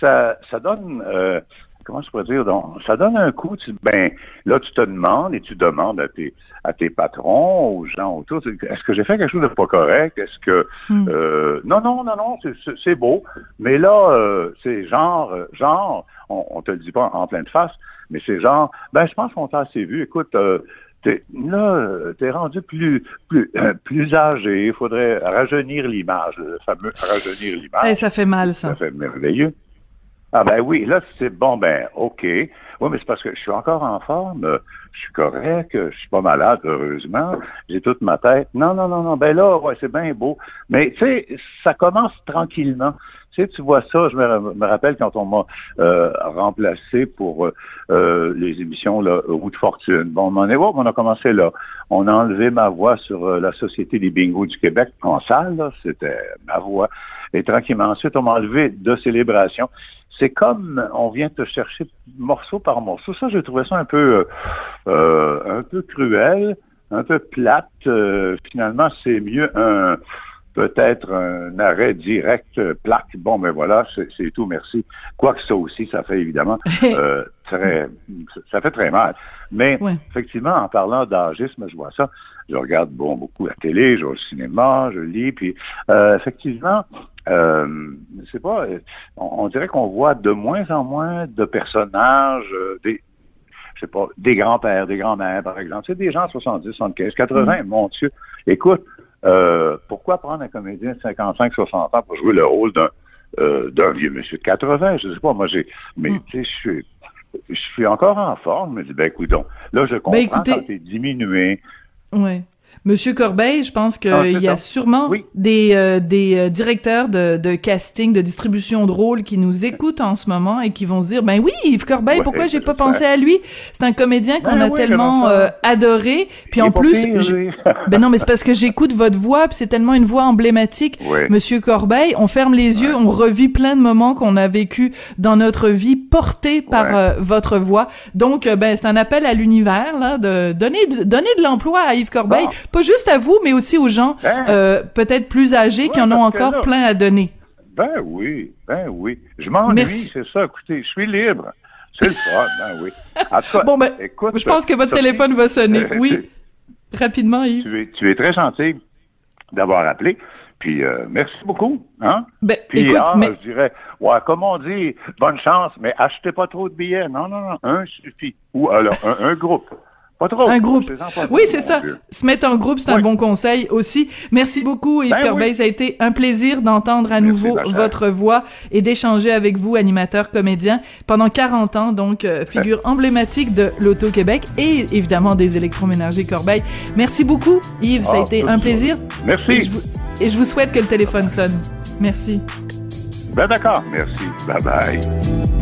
ça, ça donne, euh, comment je pourrais dire, donc, ça donne un coup, tu, ben, là, tu te demandes et tu demandes à tes, à tes patrons, aux gens autour, est-ce que j'ai fait quelque chose de pas correct? Est-ce que, hmm. euh, non, non, non, non, c'est beau, mais là, euh, c'est genre, euh, genre, on, on te le dit pas en, pleine face, mais c'est genre, ben, je pense qu'on t'a assez vu, écoute, euh, T'es, là, t'es rendu plus plus plus âgé. Il faudrait rajeunir l'image, le fameux rajeunir l'image. Eh, ça fait mal, ça. Ça fait merveilleux. Ah ben oui, là c'est bon, ben ok. Oui, mais c'est parce que je suis encore en forme, je suis correct, je suis pas malade, heureusement, j'ai toute ma tête. Non, non, non, non, ben là, ouais, c'est bien beau. Mais tu sais, ça commence tranquillement. Tu sais, tu vois ça, je me, rappelle quand on m'a euh, remplacé pour euh, euh, les émissions là, Route Fortune. Bon, on, est, on a commencé là. On a enlevé ma voix sur la Société des bingos du Québec en salle, c'était ma voix. Et tranquillement, ensuite, on m'a enlevé de célébration. C'est comme on vient te chercher morceau par morceau. Ça, j'ai trouvé ça un peu, un peu cruel, un peu plate. finalement, c'est mieux un peut-être un arrêt direct, euh, plaque, bon, mais voilà, c'est tout, merci. Quoique ça aussi, ça fait évidemment euh, très, ça fait très mal. Mais effectivement, en parlant d'âgisme, je vois ça. Je regarde bon beaucoup la télé, je vais au cinéma, je lis, puis euh, effectivement, euh, c'est pas, on, dirait qu'on voit de moins en moins de personnages, des, je sais pas, des grands-pères, des grands-mères, par exemple. C'est des gens 70, 75, 80, mon Dieu. Écoute, euh, pourquoi prendre un comédien de 55-60 ans pour jouer le rôle d'un euh, d'un vieux monsieur de 80? Je sais pas, moi j'ai. Mais hmm. tu sais, je suis. Je suis encore en forme. Je me dis, ben écoute donc, là je ben, comprends écoutez... quand t'es diminué. Ouais. Monsieur Corbeil, je pense qu'il ah, y a sûrement des, euh, des euh, directeurs de, de, casting, de distribution de rôles qui nous écoutent en ce moment et qui vont se dire, ben oui, Yves Corbeil, pourquoi j'ai pas pensé à lui? C'est un comédien qu'on ben a tellement euh, adoré. Puis en plus, ben non, mais c'est parce que j'écoute votre voix, puis c'est tellement une voix emblématique. Monsieur Corbeil, on ferme les yeux, on revit plein de moments qu'on a vécu dans notre vie portés par votre voix. Donc, ben c'est un appel à l'univers là de donner de, donner de l'emploi à Yves Corbeil pas juste à vous, mais aussi aux gens ben. euh, peut-être plus âgés qui en ont encore plein à donner. Ben oui, ben oui. Je m'ennuie, c'est ça. Écoutez, je suis libre. C'est le fun, ben oui. bon, ben, écoute, je pense que votre téléphone va sonner. Euh, oui, rapidement, Yves. Tu es, tu es très gentil d'avoir appelé. Puis euh, merci beaucoup. Hein? Ben, Puis, écoute, ah, je dirais, ouais, comme on dit, bonne chance, mais achetez pas trop de billets. Non, non, non, un suffit. Ou alors, un groupe. Un groupe. Oui, c'est ça. Se mettre en groupe, c'est un bon conseil aussi. Merci beaucoup, Yves ben Ça a été un plaisir d'entendre à nouveau votre voix et d'échanger avec vous, animateur, comédien, pendant 40 ans, donc euh, figure emblématique de l'Auto-Québec et évidemment des électroménagers Corbeil. Merci beaucoup, Yves. ça a ah, été un plaisir. Merci. Et je, vous, souhaite que le téléphone sonne. Merci. Ben d'accord. Merci. Bye bye.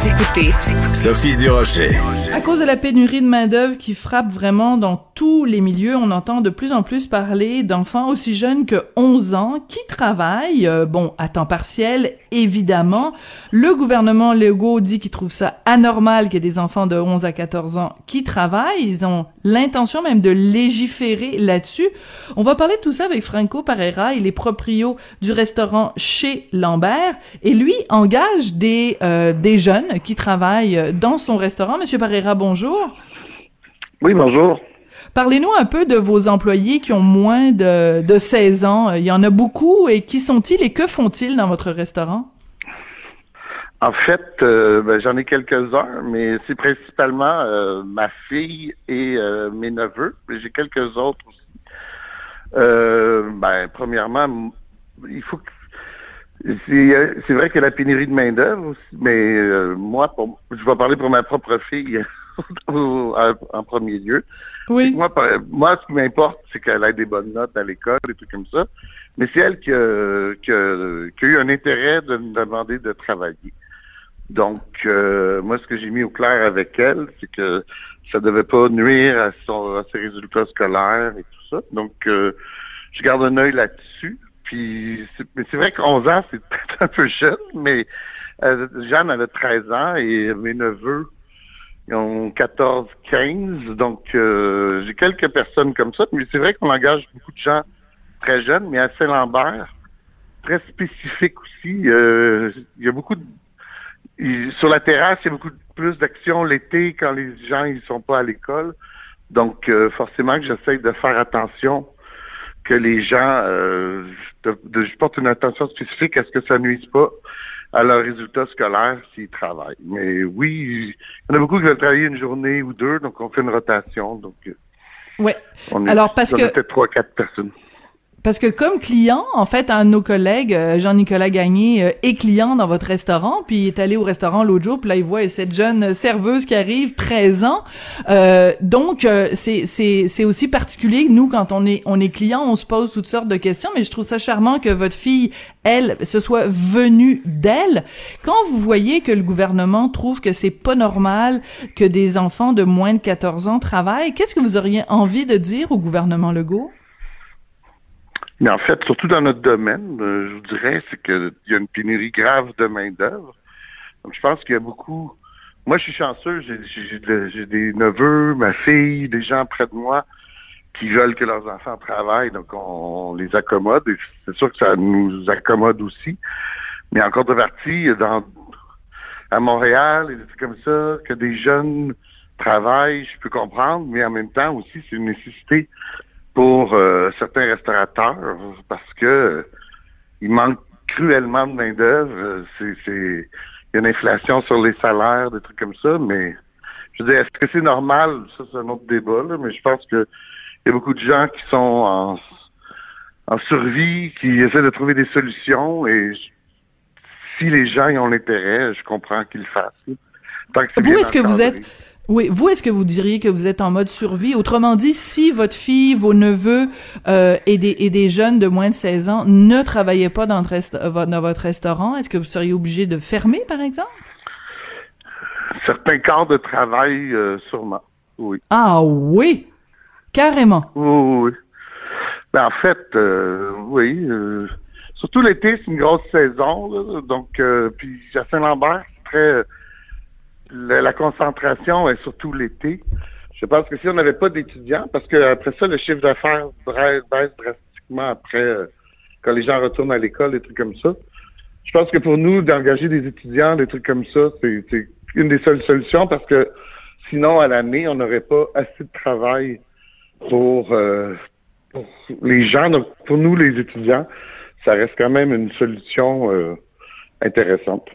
Vous écoutez Sophie Durocher. À cause de la pénurie de main-d'œuvre qui frappe vraiment dans tous les milieux, on entend de plus en plus parler d'enfants aussi jeunes que 11 ans qui travaillent, euh, bon, à temps partiel, évidemment. Le gouvernement Legault dit qu'il trouve ça anormal qu'il y ait des enfants de 11 à 14 ans qui travaillent. Ils ont l'intention même de légiférer là-dessus. On va parler de tout ça avec Franco Parera. Il est proprio du restaurant chez Lambert et lui engage des, euh, des jeunes qui travaillent dans son restaurant. Monsieur Parera, bonjour. Oui, bonjour. Parlez-nous un peu de vos employés qui ont moins de, de 16 ans. Il y en a beaucoup et qui sont-ils et que font-ils dans votre restaurant? En fait, euh, ben, j'en ai quelques-uns, mais c'est principalement euh, ma fille et euh, mes neveux. J'ai quelques autres aussi. ben, premièrement, il faut que c'est vrai a la pénurie de main-d'œuvre aussi, mais moi, je vais parler pour ma propre fille en premier lieu. Oui. Moi, moi, ce qui m'importe, c'est qu'elle ait des bonnes notes à l'école, des trucs comme ça. Mais c'est elle qui a, qui, a, eu un intérêt de me demander de travailler. Donc, euh, moi, ce que j'ai mis au clair avec elle, c'est que ça devait pas nuire à, son, ses résultats scolaires et tout ça. Donc, euh, je garde un œil là-dessus. Puis, c'est vrai qu'onze ans, c'est peut-être un peu jeune, mais euh, Jeanne, elle a 13 ans et mes neveux, ils ont 14, 15. Donc, euh, j'ai quelques personnes comme ça. Mais c'est vrai qu'on engage beaucoup de gens très jeunes, mais à Saint-Lambert, très spécifique aussi. Euh, il y a beaucoup de... sur la terrasse, il y a beaucoup plus d'actions l'été quand les gens ils sont pas à l'école. Donc, euh, forcément que j'essaie de faire attention que les gens, de, je porte une attention spécifique à ce que ça nuise pas à leurs résultats scolaires s'ils travaillent. Mais oui, il y en a beaucoup qui veulent travailler une journée ou deux, donc on fait une rotation. Donc, euh, ouais. On est, Alors parce on que peut-être trois, quatre personnes. Parce que comme client, en fait, un de nos collègues, euh, Jean-Nicolas Gagné, euh, est client dans votre restaurant, puis il est allé au restaurant l'autre jour, puis là, il voit cette jeune serveuse qui arrive, 13 ans. Euh, donc, c'est, c'est, c'est aussi particulier. Nous, quand on est, on est client, on se pose toutes sortes de questions, mais je trouve ça charmant que votre fille, elle, se soit venue d'elle. Quand vous voyez que le gouvernement trouve que c'est pas normal que des enfants de moins de 14 ans travaillent, qu'est-ce que vous auriez envie de dire au gouvernement Legault? Mais en fait, surtout dans notre domaine, euh, je vous dirais, c'est qu'il y a une pénurie grave de main-d'œuvre. Donc, je pense qu'il y a beaucoup. Moi, je suis chanceux, j'ai des neveux, ma fille, des gens près de moi qui veulent que leurs enfants travaillent, donc on, les accommode, et c'est sûr que ça nous accommode aussi. Mais en contrepartie, dans, à Montréal, trucs comme ça, que des jeunes travaillent, je peux comprendre, mais en même temps aussi, c'est une nécessité pour euh, certains restaurateurs parce que il manque cruellement de main d'œuvre. C'est, c'est il y a une inflation sur les salaires, des trucs comme ça, mais je veux dire, est-ce que c'est normal? Ça, c'est un autre débat, là, mais je pense que il y a beaucoup de gens qui sont en, en survie, qui essaient de trouver des solutions et si les gens y ont l'intérêt, je comprends qu'ils le fassent. Tant que Vous, est-ce que vous êtes oui, vous, est-ce que vous diriez que vous êtes en mode survie? Autrement dit, si votre fille, vos neveux euh, et, des, et des jeunes de moins de 16 ans ne travaillaient pas dans, dans votre restaurant, est-ce que vous seriez obligé de fermer, par exemple? Certains quarts de travail, euh, sûrement, oui. Ah oui? Carrément? Oui, oui. Ben, en fait, euh, oui. Euh, surtout l'été, c'est une grosse saison, là, donc, puis à Saint-Lambert, c'est très la, concentration est surtout l'été. Je pense que si on n'avait pas d'étudiants, parce que après ça, le chiffre d'affaires baisse drastiquement après euh, quand les gens retournent à l'école, des trucs comme ça. Je pense que pour nous, d'engager des étudiants, des trucs comme ça, c'est une des seules solutions parce que sinon, à l'année, on n'aurait pas assez de travail pour, euh, pour, les gens. Donc, pour nous, les étudiants, ça reste quand même une solution euh, intéressante.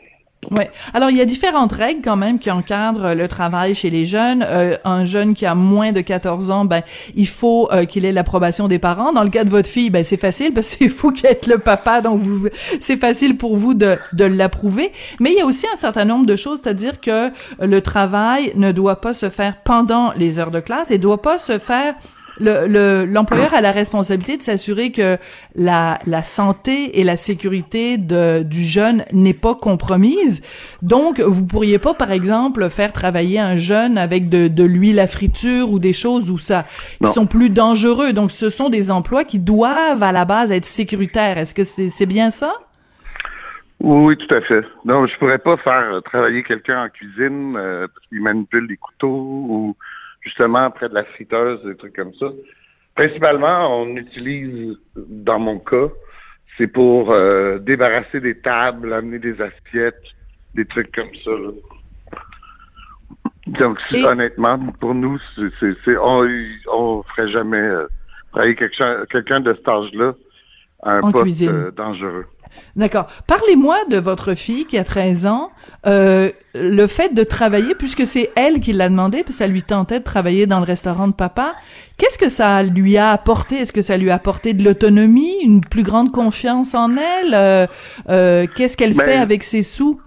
Ouais. Alors il y a différentes règles quand même qui encadrent le travail chez les jeunes. Euh, un jeune qui a moins de 14 ans, ben il faut euh, qu'il ait l'approbation des parents. Dans le cas de votre fille, ben c'est facile parce qu'il faut qu'il ait le papa, donc vous, c'est facile pour vous de, de l'approuver. Mais il y a aussi un certain nombre de choses, c'est-à-dire que le travail ne doit pas se faire pendant les heures de classe et doit pas se faire le l'employeur a la responsabilité de s'assurer que la la santé et la sécurité de du jeune n'est pas compromise. Donc vous pourriez pas par exemple faire travailler un jeune avec de de l'huile à friture ou des choses où ça qui sont plus dangereux. Donc ce sont des emplois qui doivent à la base être sécuritaires. Est-ce que c'est c'est bien ça? Oui, tout à fait. Non, je pourrais pas faire travailler quelqu'un en cuisine euh, parce qu'il manipule des couteaux ou justement près de la friteuse, des trucs comme ça. Principalement, on utilise, dans mon cas, c'est pour euh, débarrasser des tables, amener des assiettes, des trucs comme ça. là. Donc, si- Et- honnêtement, pour nous, c'est, on, on ferait jamais euh, travailler quelqu'un, quelqu'un de cet âge-là à un En poste euh, dangereux. D'accord. Parlez-moi de votre fille qui a 13 ans. Euh, le fait de travailler, puisque c'est elle qui l'a demandé, puis ça lui tentait de travailler dans le restaurant de papa, qu'est-ce que ça lui a apporté? Est-ce que ça lui a apporté de l'autonomie, une plus grande confiance en elle? Euh, euh, qu'est-ce qu'elle Ben, fait avec ses sous?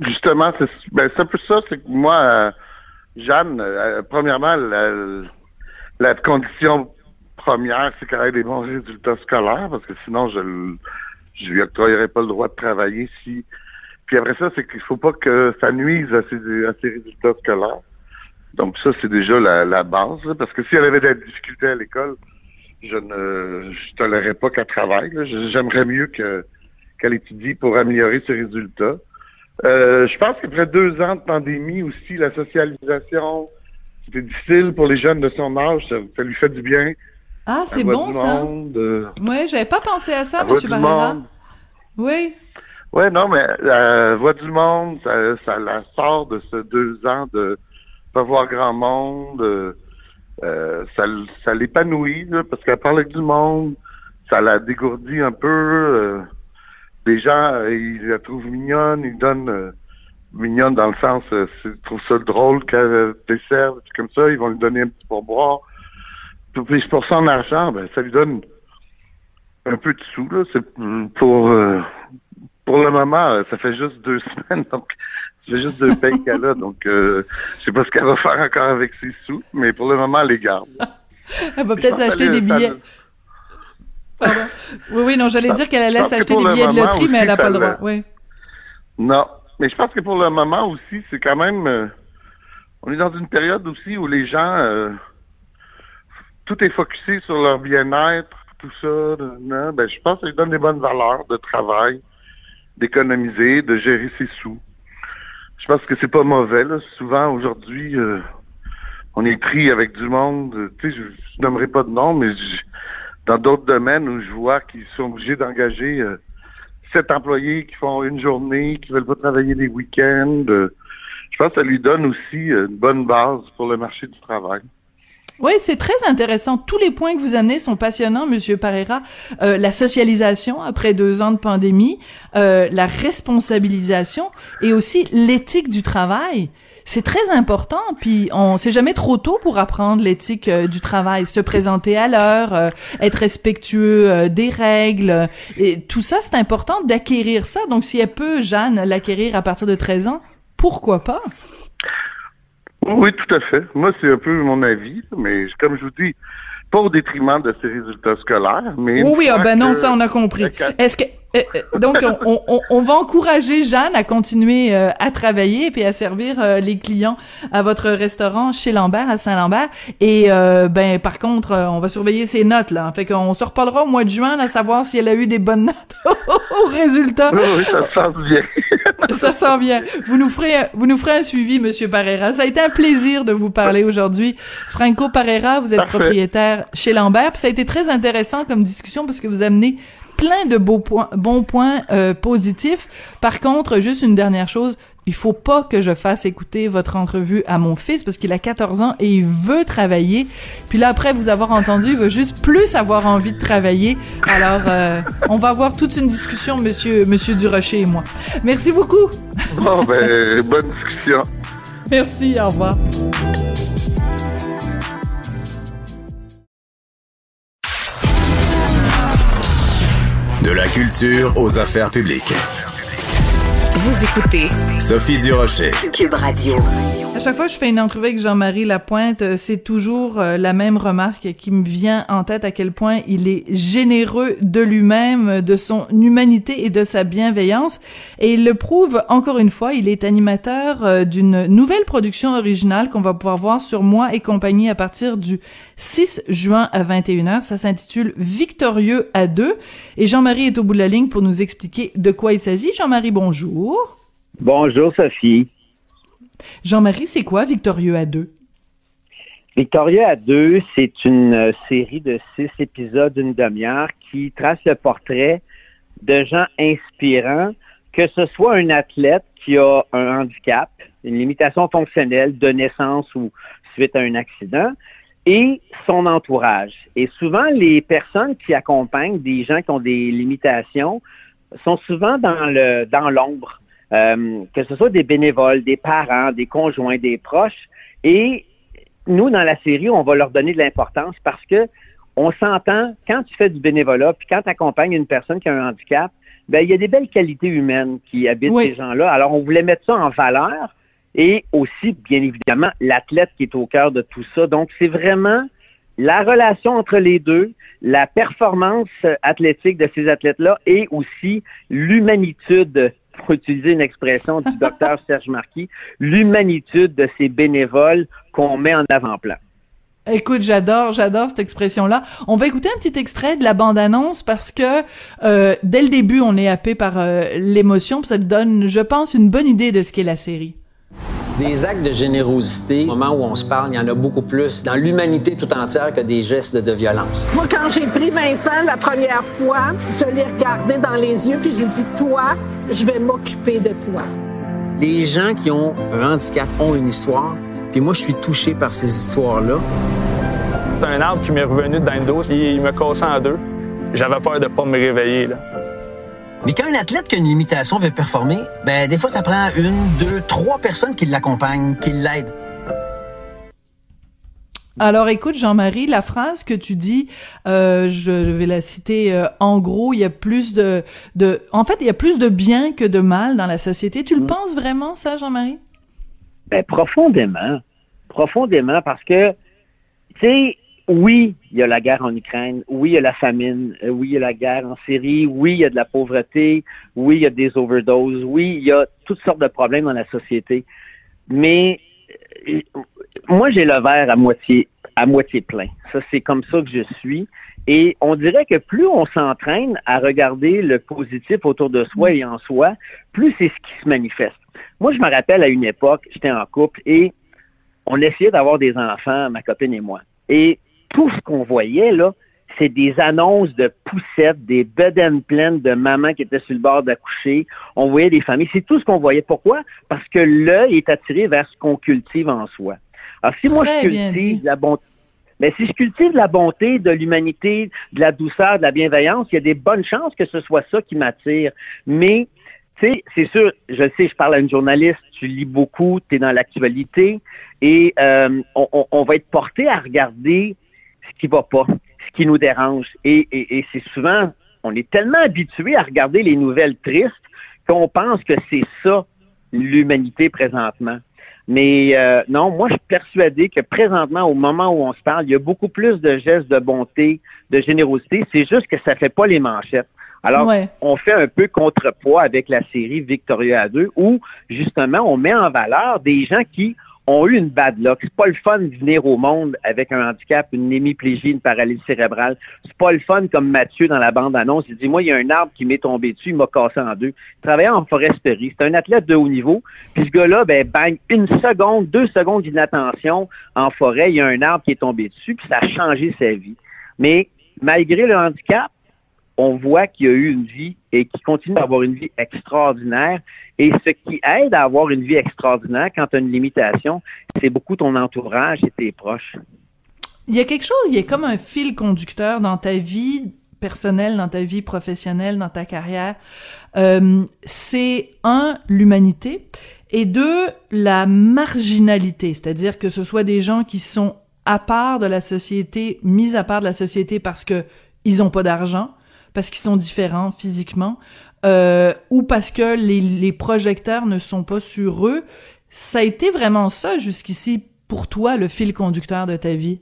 Justement, c'est ben, c'est un peu ça, c'est que moi, Jeanne, premièrement, la, la condition première, c'est qu'elle ait des bons résultats scolaires, parce que sinon, je je lui octroyerais pas le droit de travailler si. Puis après ça, c'est qu'il faut pas que ça nuise à ses, à ses résultats scolaires. Donc ça, c'est déjà la, la base, là, parce que si elle avait des difficultés à l'école, je ne je tolérerais pas qu'elle travaille. J'aimerais mieux que qu'elle étudie pour améliorer ses résultats. Euh, je pense qu'après deux ans de pandémie aussi, la socialisation, c'était difficile pour les jeunes de son âge. Ça lui fait du bien. Ah, c'est bon, ça. monde, Oui, j'avais pas pensé à ça, du Barrera. Oui. Ouais, non, mais euh, voit du monde, ça, ça la sort de ce deux ans de pas voir grand monde. euh, ça, l'épanouit, parce qu'elle parle avec du monde. Ça la dégourdit un peu. euh, les gens, euh, ils la trouvent mignonne, ils donnent euh, mignonne dans le sens, ils trouvent ça drôle qu'elle dessert, des trucs comme ça, ils vont lui donner un petit pourboire. Puis pour son argent, ben, ça lui donne un peu de sous, là. C'est pour euh, pour le moment, euh, ça fait juste deux semaines, donc ça fait juste deux payes qu'elle a, donc euh, je sais pas ce qu'elle va faire encore avec ses sous, mais pour le moment, elle les garde. Elle va peut-être s'acheter des ça- billets. Pardon. Oui, oui, non, j'allais dire qu'elle allait s'acheter des le billets de loterie, mais elle a pas ça le droit. Oui. Non, mais je pense que pour le moment aussi, c'est quand même, euh, on est dans une période aussi où les gens, euh, tout est focusé sur leur bien-être, tout ça. ben, je pense que ça lui donne des bonnes valeurs de travail, d'économiser, de gérer ses sous. Je pense que c'est pas mauvais. Souvent aujourd'hui, euh, on est pris avec du monde. Tu sais, je, je nommerai pas de nom, mais dans d'autres domaines où je vois qu'ils sont obligés d'engager euh, sept employés qui font une journée, qui veulent pas travailler les week-ends. euh, je pense que ça lui donne aussi une bonne base pour le marché du travail. Oui, c'est très intéressant. Tous les points que vous amenez sont passionnants, Monsieur Parera. Euh, la socialisation après deux ans de pandémie, euh, la responsabilisation et aussi l'éthique du travail. C'est très important. Puis on, c'est jamais trop tôt pour apprendre l'éthique euh, du travail, se présenter à l'heure, euh, être respectueux euh, des règles. et tout ça, c'est important d'acquérir ça. Donc, si elle peut, Jeanne, l'acquérir à partir de 13 ans, pourquoi pas? Oui, tout à fait. Moi, c'est un peu mon avis, mais comme je vous dis, pas au détriment de ses résultats scolaires, mais... Oui, oui, ah ben non, ça on a compris. Est-ce que donc on, on, on va encourager Jeanne à continuer euh, à travailler puis à servir euh, les clients à votre restaurant chez Lambert à Saint-Lambert et euh, ben par contre euh, on va surveiller ses notes là. Fait qu'on se reparlera au mois de juin à savoir si elle a eu des bonnes notes au résultat. Oui, oui, ça se sent bien. Ça sent bien. Vous nous ferez, vous nous ferez un suivi, Monsieur Parera. Ça a été un plaisir de vous parler aujourd'hui. Franco Parera, vous êtes Parfait. propriétaire chez Lambert. Puis ça a été très intéressant comme discussion parce que vous amenez plein de beaux points, bons points euh, positifs. Par contre, juste une dernière chose, il faut pas que je fasse écouter votre entrevue à mon fils parce qu'il a 14 ans et il veut travailler. Puis là, après vous avoir entendu, il veut juste plus avoir envie de travailler. Alors, euh, on va avoir toute une discussion, Monsieur, Monsieur Durocher et moi. Merci beaucoup. Bon, ben, bonne discussion. Merci, au revoir. Culture aux affaires publiques. Vous écoutez Sophie Durocher. Cube Radio. À chaque fois que je fais une entrevue avec Jean-Marie Lapointe, euh, c'est toujours euh, la même remarque qui me vient en tête à quel point il est généreux de lui-même, de son humanité et de sa bienveillance. Et il le prouve encore une fois, il est animateur euh, d'une nouvelle production originale qu'on va pouvoir voir sur Moi et compagnie à partir du 6 juin à 21h. Ça s'intitule Victorieux à deux. Et Jean-Marie est au bout de la ligne pour nous expliquer de quoi il s'agit. Jean-Marie, bonjour. Bonjour Sophie. Jean-Marie, c'est quoi Victorieux à deux? Victorieux à deux, c'est une euh, série de six épisodes d'une demi-heure qui trace le portrait de gens inspirants, que ce soit un athlète qui a un handicap, une limitation fonctionnelle de naissance ou suite à un accident, et son entourage. Et souvent, les personnes qui accompagnent des gens qui ont des limitations sont souvent dans le dans l'ombre. Euh, que ce soit des bénévoles, des parents, des conjoints, des proches. Et nous, dans la série, on va leur donner de l'importance parce que on s'entend, quand tu fais du bénévolat, puis quand tu accompagnes une personne qui a un handicap, ben, il y a des belles qualités humaines qui habitent ces gens-là. Alors, on voulait mettre ça en valeur et aussi, bien évidemment, l'athlète qui est au cœur de tout ça. Donc, c'est vraiment la relation entre les deux, la performance athlétique de ces athlètes-là et aussi l'humanitude pour utiliser une expression du docteur Serge Marquis, l'humanitude de ces bénévoles qu'on met en avant-plan. Écoute, j'adore, j'adore cette expression-là. On va écouter un petit extrait de la bande-annonce parce que euh, dès le début, on est happé par euh, l'émotion, ça donne, je pense, une bonne idée de ce qu'est la série. Des actes de générosité, au moment où on se parle, il y en a beaucoup plus dans l'humanité tout entière que des gestes de violence. Moi, quand j'ai pris Vincent la première fois, je l'ai regardé dans les yeux puis j'ai dit, toi, je vais m'occuper de toi. Les gens qui ont un handicap ont une histoire, puis moi, je suis touché par ces histoires-là. C'est un arbre qui m'est revenu dans le dos, il me cassait en deux. J'avais peur de pas me réveiller, là. Mais quand un athlète qui a une limitation veut performer, ben des fois ça prend une, deux, trois personnes qui l'accompagnent, qui l'aident. Alors écoute Jean-Marie, la phrase que tu dis, euh, je, vais la citer euh, en gros, il y a plus de, de, en fait il y a plus de bien que de mal dans la société. Tu le mm. penses vraiment ça, Jean-Marie? Ben profondément, profondément parce que tu sais, oui, il y a la guerre en Ukraine, oui, il y a la famine, euh, oui, il y a la guerre en Syrie, oui, il y a de la pauvreté, oui, il y a des overdoses, oui, il y a toutes sortes de problèmes dans la société. Mais euh, moi, j'ai le verre à moitié, à moitié plein. Ça, c'est comme ça que je suis. Et on dirait que plus on s'entraîne à regarder le positif autour de soi et en soi, plus c'est ce qui se manifeste. Moi, je me rappelle à une époque, j'étais en couple et on essayait d'avoir des enfants, ma copine et moi. Et tout ce qu'on voyait, là, c'est des annonces de poussettes, des bedaines pleines de mamans qui étaient sur le bord d'accoucher. On voyait des familles. C'est tout ce qu'on voyait. Pourquoi? Parce que l'œil est attiré vers ce qu'on cultive en soi. Alors, si moi, je cultive la bonté, mais si je cultive la bonté, de l'humanité, de la douceur, de la bienveillance, il y a des bonnes chances que ce soit ça qui m'attire. Mais, tu sais, c'est sûr, je sais, je parle à une journaliste, tu lis beaucoup, tu es dans l'actualité, et euh, on, on, va être porté à regarder ce qui va pas, ce qui nous dérange. Et, et, c'est souvent, on est tellement habitué à regarder les nouvelles tristes qu'on pense que c'est ça l'humanité présentement. Mais euh, non, moi je suis persuadé que présentement, au moment où on se parle, il y a beaucoup plus de gestes de bonté, de générosité. C'est juste que ça fait pas les manchettes. Alors, on fait un peu contrepoids avec la série Victoria 2, où justement on met en valeur des gens qui ont eu une bad luck. C'est pas le fun de venir au monde avec un handicap, une hémiplégie, une paralysie cérébrale. C'est pas le fun comme Mathieu dans la bande-annonce. Il dit, moi, il y a un arbre qui m'est tombé dessus, il m'a cassé en deux. Il travaillait en foresterie. C'est un athlète de haut niveau. Puis ce gars-là, ben, bang, une seconde, deux secondes d'inattention en forêt, il y a un arbre qui est tombé dessus, puis ça a changé sa vie. Mais malgré le handicap, on voit qu'il a eu une vie et qu'il continue d'avoir une vie extraordinaire. Et ce qui aide à avoir une vie extraordinaire quand tu as une limitation, c'est beaucoup ton entourage et tes proches. Il y a quelque chose, il y a comme un fil conducteur dans ta vie personnelle, dans ta vie professionnelle, dans ta carrière. Euh, c'est un, l'humanité, et deux, la marginalité, c'est-à-dire que ce soit des gens qui sont à part de la société, mis à part de la société parce que ils pas d'argent, parce qu'ils sont différents physiquement, euh, ou parce que les, les projecteurs ne sont pas sur eux. Ça a été vraiment ça jusqu'ici pour toi, le fil conducteur de ta vie?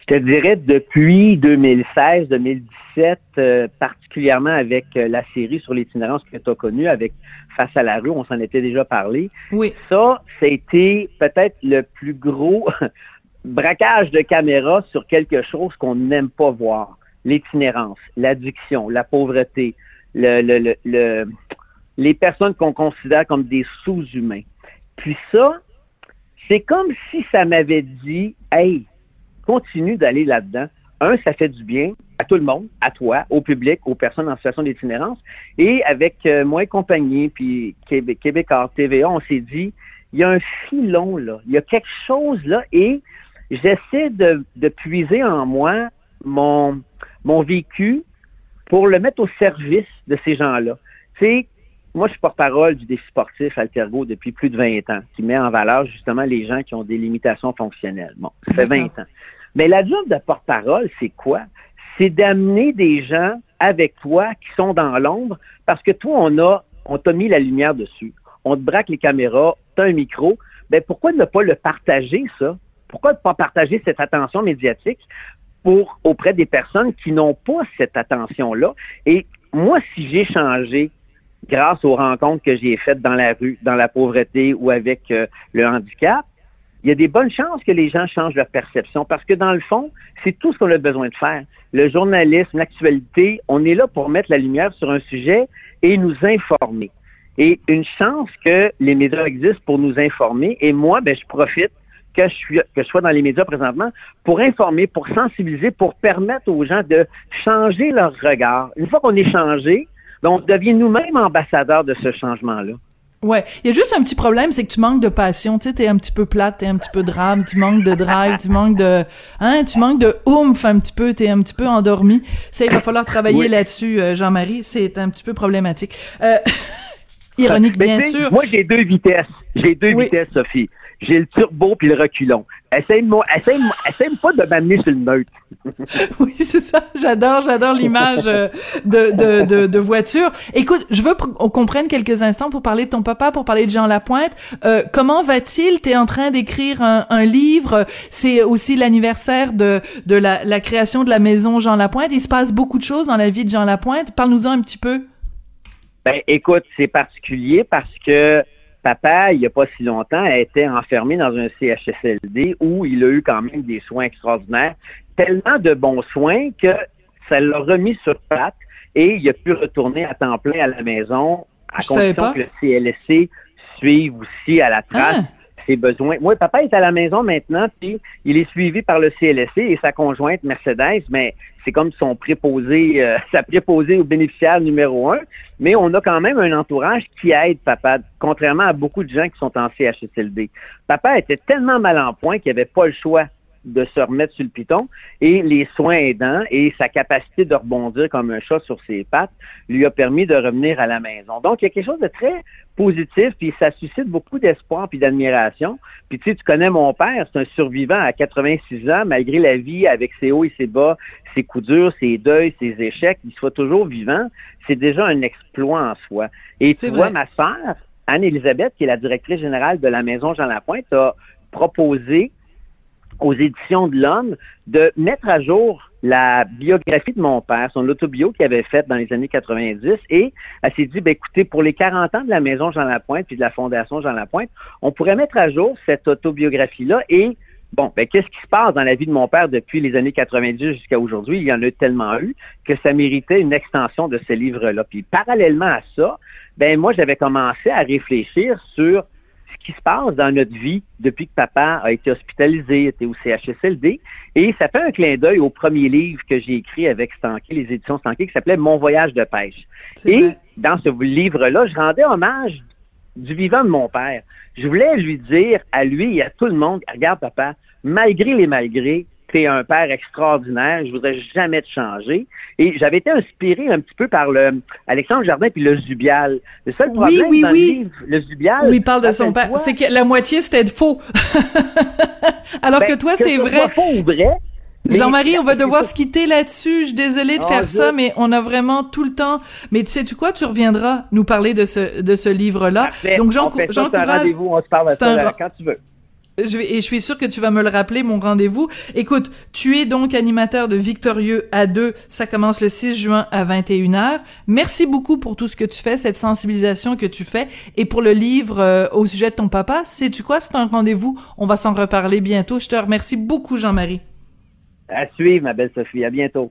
Je te dirais depuis 2016-2017, euh, particulièrement avec euh, la série sur l'itinérance que tu as connue, avec Face à la rue, on s'en était déjà parlé. Oui. Ça, ça a été peut-être le plus gros braquage de caméra sur quelque chose qu'on n'aime pas voir. L'itinérance, l'addiction, la pauvreté, le, le, le, les personnes qu'on considère comme des sous-humains. Puis ça, c'est comme si ça m'avait dit, hey, continue d'aller là-dedans. Un, ça fait du bien à tout le monde, à toi, au public, aux personnes en situation d'itinérance. Et avec euh, moi et compagnie, puis Québec, Québec TVA, on s'est dit, il y a un filon là, il y a quelque chose là, et j'essaie de puiser en moi mon, mon vécu pour le mettre au service de ces gens-là. Tu sais, moi, je suis porte-parole du défi sportif Altergo depuis plus de 20 ans, qui met en valeur justement les gens qui ont des limitations fonctionnelles. Bon, ça fait 20 ans. Mais la job de porte-parole, c'est quoi? C'est d'amener des gens avec toi qui sont dans l'ombre parce que toi, on a, on t'a mis la lumière dessus. On te braque les caméras, tu as un micro. Ben, pourquoi ne pas le partager, ça? Pourquoi ne pas partager cette attention médiatique? Pour, auprès des personnes qui n'ont pas cette attention-là? Et moi, si j'ai changé grâce aux rencontres que j'ai faites dans la rue, dans la pauvreté ou avec euh, le handicap, il y a des bonnes chances que les gens changent leur perception parce que dans le fond, c'est tout ce qu'on a besoin de faire. Le journalisme, l'actualité, on est là pour mettre la lumière sur un sujet et nous informer. Et une chance que les médias existent pour nous informer. Et moi, ben, je profite que je, suis, que je sois dans les médias présentement pour informer, pour sensibiliser, pour permettre aux gens de changer leur regard. Une fois qu'on est changé, donc, on devient nous-mêmes ambassadeurs de ce changement-là. Ouais, il y a juste un petit problème, c'est que tu manques de passion, tu sais, t'es un petit peu plate, t'es un petit peu drame, tu manques de drive, tu manques de, hein, tu manques de oomph un petit peu, t'es un petit peu endormi. Ça, il va falloir travailler là-dessus, euh, Jean-Marie, c'est un petit peu problématique. Euh, ironique, bien sûr. Moi, j'ai deux vitesses. J'ai deux vitesses, Sophie. J'ai le turbo puis le reculon. Essaye-moi, essaye, essaye pas de m'amener sur le neutre. oui, c'est ça. J'adore, j'adore l'image euh, de, de, de, de, voiture. Écoute, je veux qu'on comprenne quelques instants pour parler de ton papa, pour parler de Jean Lapointe. Euh, comment va-t-il? T'es en train d'écrire un, un, livre. C'est aussi l'anniversaire de, de la, la création de la maison Jean Lapointe. Il se passe beaucoup de choses dans la vie de Jean Lapointe. Parle-nous-en un petit peu. Ben, écoute, c'est particulier parce que papa, il n'y a pas si longtemps, a été enfermé dans un CHSLD où il a eu quand même des soins extraordinaires, tellement de bons soins que ça l'a remis sur patte et il a pu retourner à temps plein à la maison à condition que le CLSC suive aussi à la trace. Ah ses besoins. Moi, papa est à la maison maintenant, puis il est suivi par le CLSC et sa conjointe Mercedes, mais c'est comme son préposé, euh, sa préposé au bénéficiaire numéro un. Mais on a quand même un entourage qui aide papa, contrairement à beaucoup de gens qui sont en CHSLD. Papa était tellement mal en point qu'il avait pas le choix de se remettre sur le piton et les soins aidants et sa capacité de rebondir comme un chat sur ses pattes lui a permis de revenir à la maison. Donc, il y a quelque chose de très positif, puis ça suscite beaucoup d'espoir puis d'admiration. Puis tu sais, tu connais mon père, c'est un survivant à 86 ans, malgré la vie avec ses hauts et ses bas, ses coups durs, ses deuils, ses échecs, il soit toujours vivant. C'est déjà un exploit en soi. Et tu vois, ma sœur, Anne-Élisabeth, qui est la directrice générale de la Maison Jean Lapointe, a proposé aux éditions de l'Homme de mettre à jour la biographie de mon père, son autobio qu'il avait faite dans les années 90, et elle s'est dit, ben, écoutez, pour les 40 ans de la maison Jean Lapointe puis de la fondation Jean Lapointe, on pourrait mettre à jour cette autobiographie-là et Bon, ben, qu'est-ce qui se passe dans la vie de mon père depuis les années 90 jusqu'à aujourd'hui? Il y en a tellement eu que ça méritait une extension de ce livre-là. Puis, parallèlement à ça, ben, moi, j'avais commencé à réfléchir sur qui se passe dans notre vie depuis que papa a été hospitalisé, était au CHSLD. Et ça fait un clin d'œil au premier livre que j'ai écrit avec Stanky, les éditions Stanky, qui s'appelait Mon voyage de pêche. Et dans ce livre-là, je rendais hommage du vivant de mon père. Je voulais lui dire à lui et à tout le monde, regarde papa, malgré les malgrés, un père extraordinaire, je voudrais jamais te changer. Et j'avais été inspiré un petit peu par le Alexandre Jardin puis le Zubial. Le seul problème oui, dans oui. le livre, le Zubial... Oui, il parle de son père. C'est que la moitié, c'était faux. Alors Ben, que toi, c'est ce vrai. faux ou vrai, Jean-Marie, on va devoir se quitter là-dessus. Je suis désolée de Ah, faire ça, mais on a vraiment tout le temps. Mais tu sais, tu quoi, tu reviendras nous parler de ce de ce livre-là. Donc on ça, un j'encourage. rendez-vous, on se parle de un ça ra- quand tu veux. Je vais, et je suis sûre que tu vas me le rappeler, mon rendez-vous. Écoute, tu es donc animateur de Victorieux à 2. Ça commence le 6 juin à 21h. Merci beaucoup pour tout ce que tu fais, cette sensibilisation que tu fais. Et pour le livre euh, au sujet de ton papa, sais-tu quoi? C'est un rendez-vous. On va s'en reparler bientôt. Je te remercie beaucoup, Jean-Marie. À suivre, ma belle Sophie. À bientôt.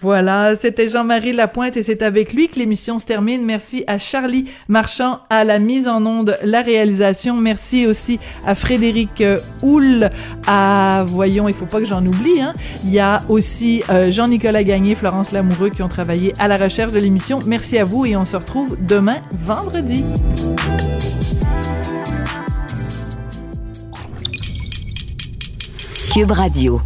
Voilà, c'était Jean-Marie Lapointe et c'est avec lui que l'émission se termine. Merci à Charlie Marchand à la mise en onde, la réalisation. Merci aussi à Frédéric euh, Houle, à voyons, il faut pas que j'en oublie. Hein. Il y a aussi euh, Jean-Nicolas Gagné, Florence Lamoureux qui ont travaillé à la recherche de l'émission. Merci à vous et on se retrouve demain vendredi. Cube Radio.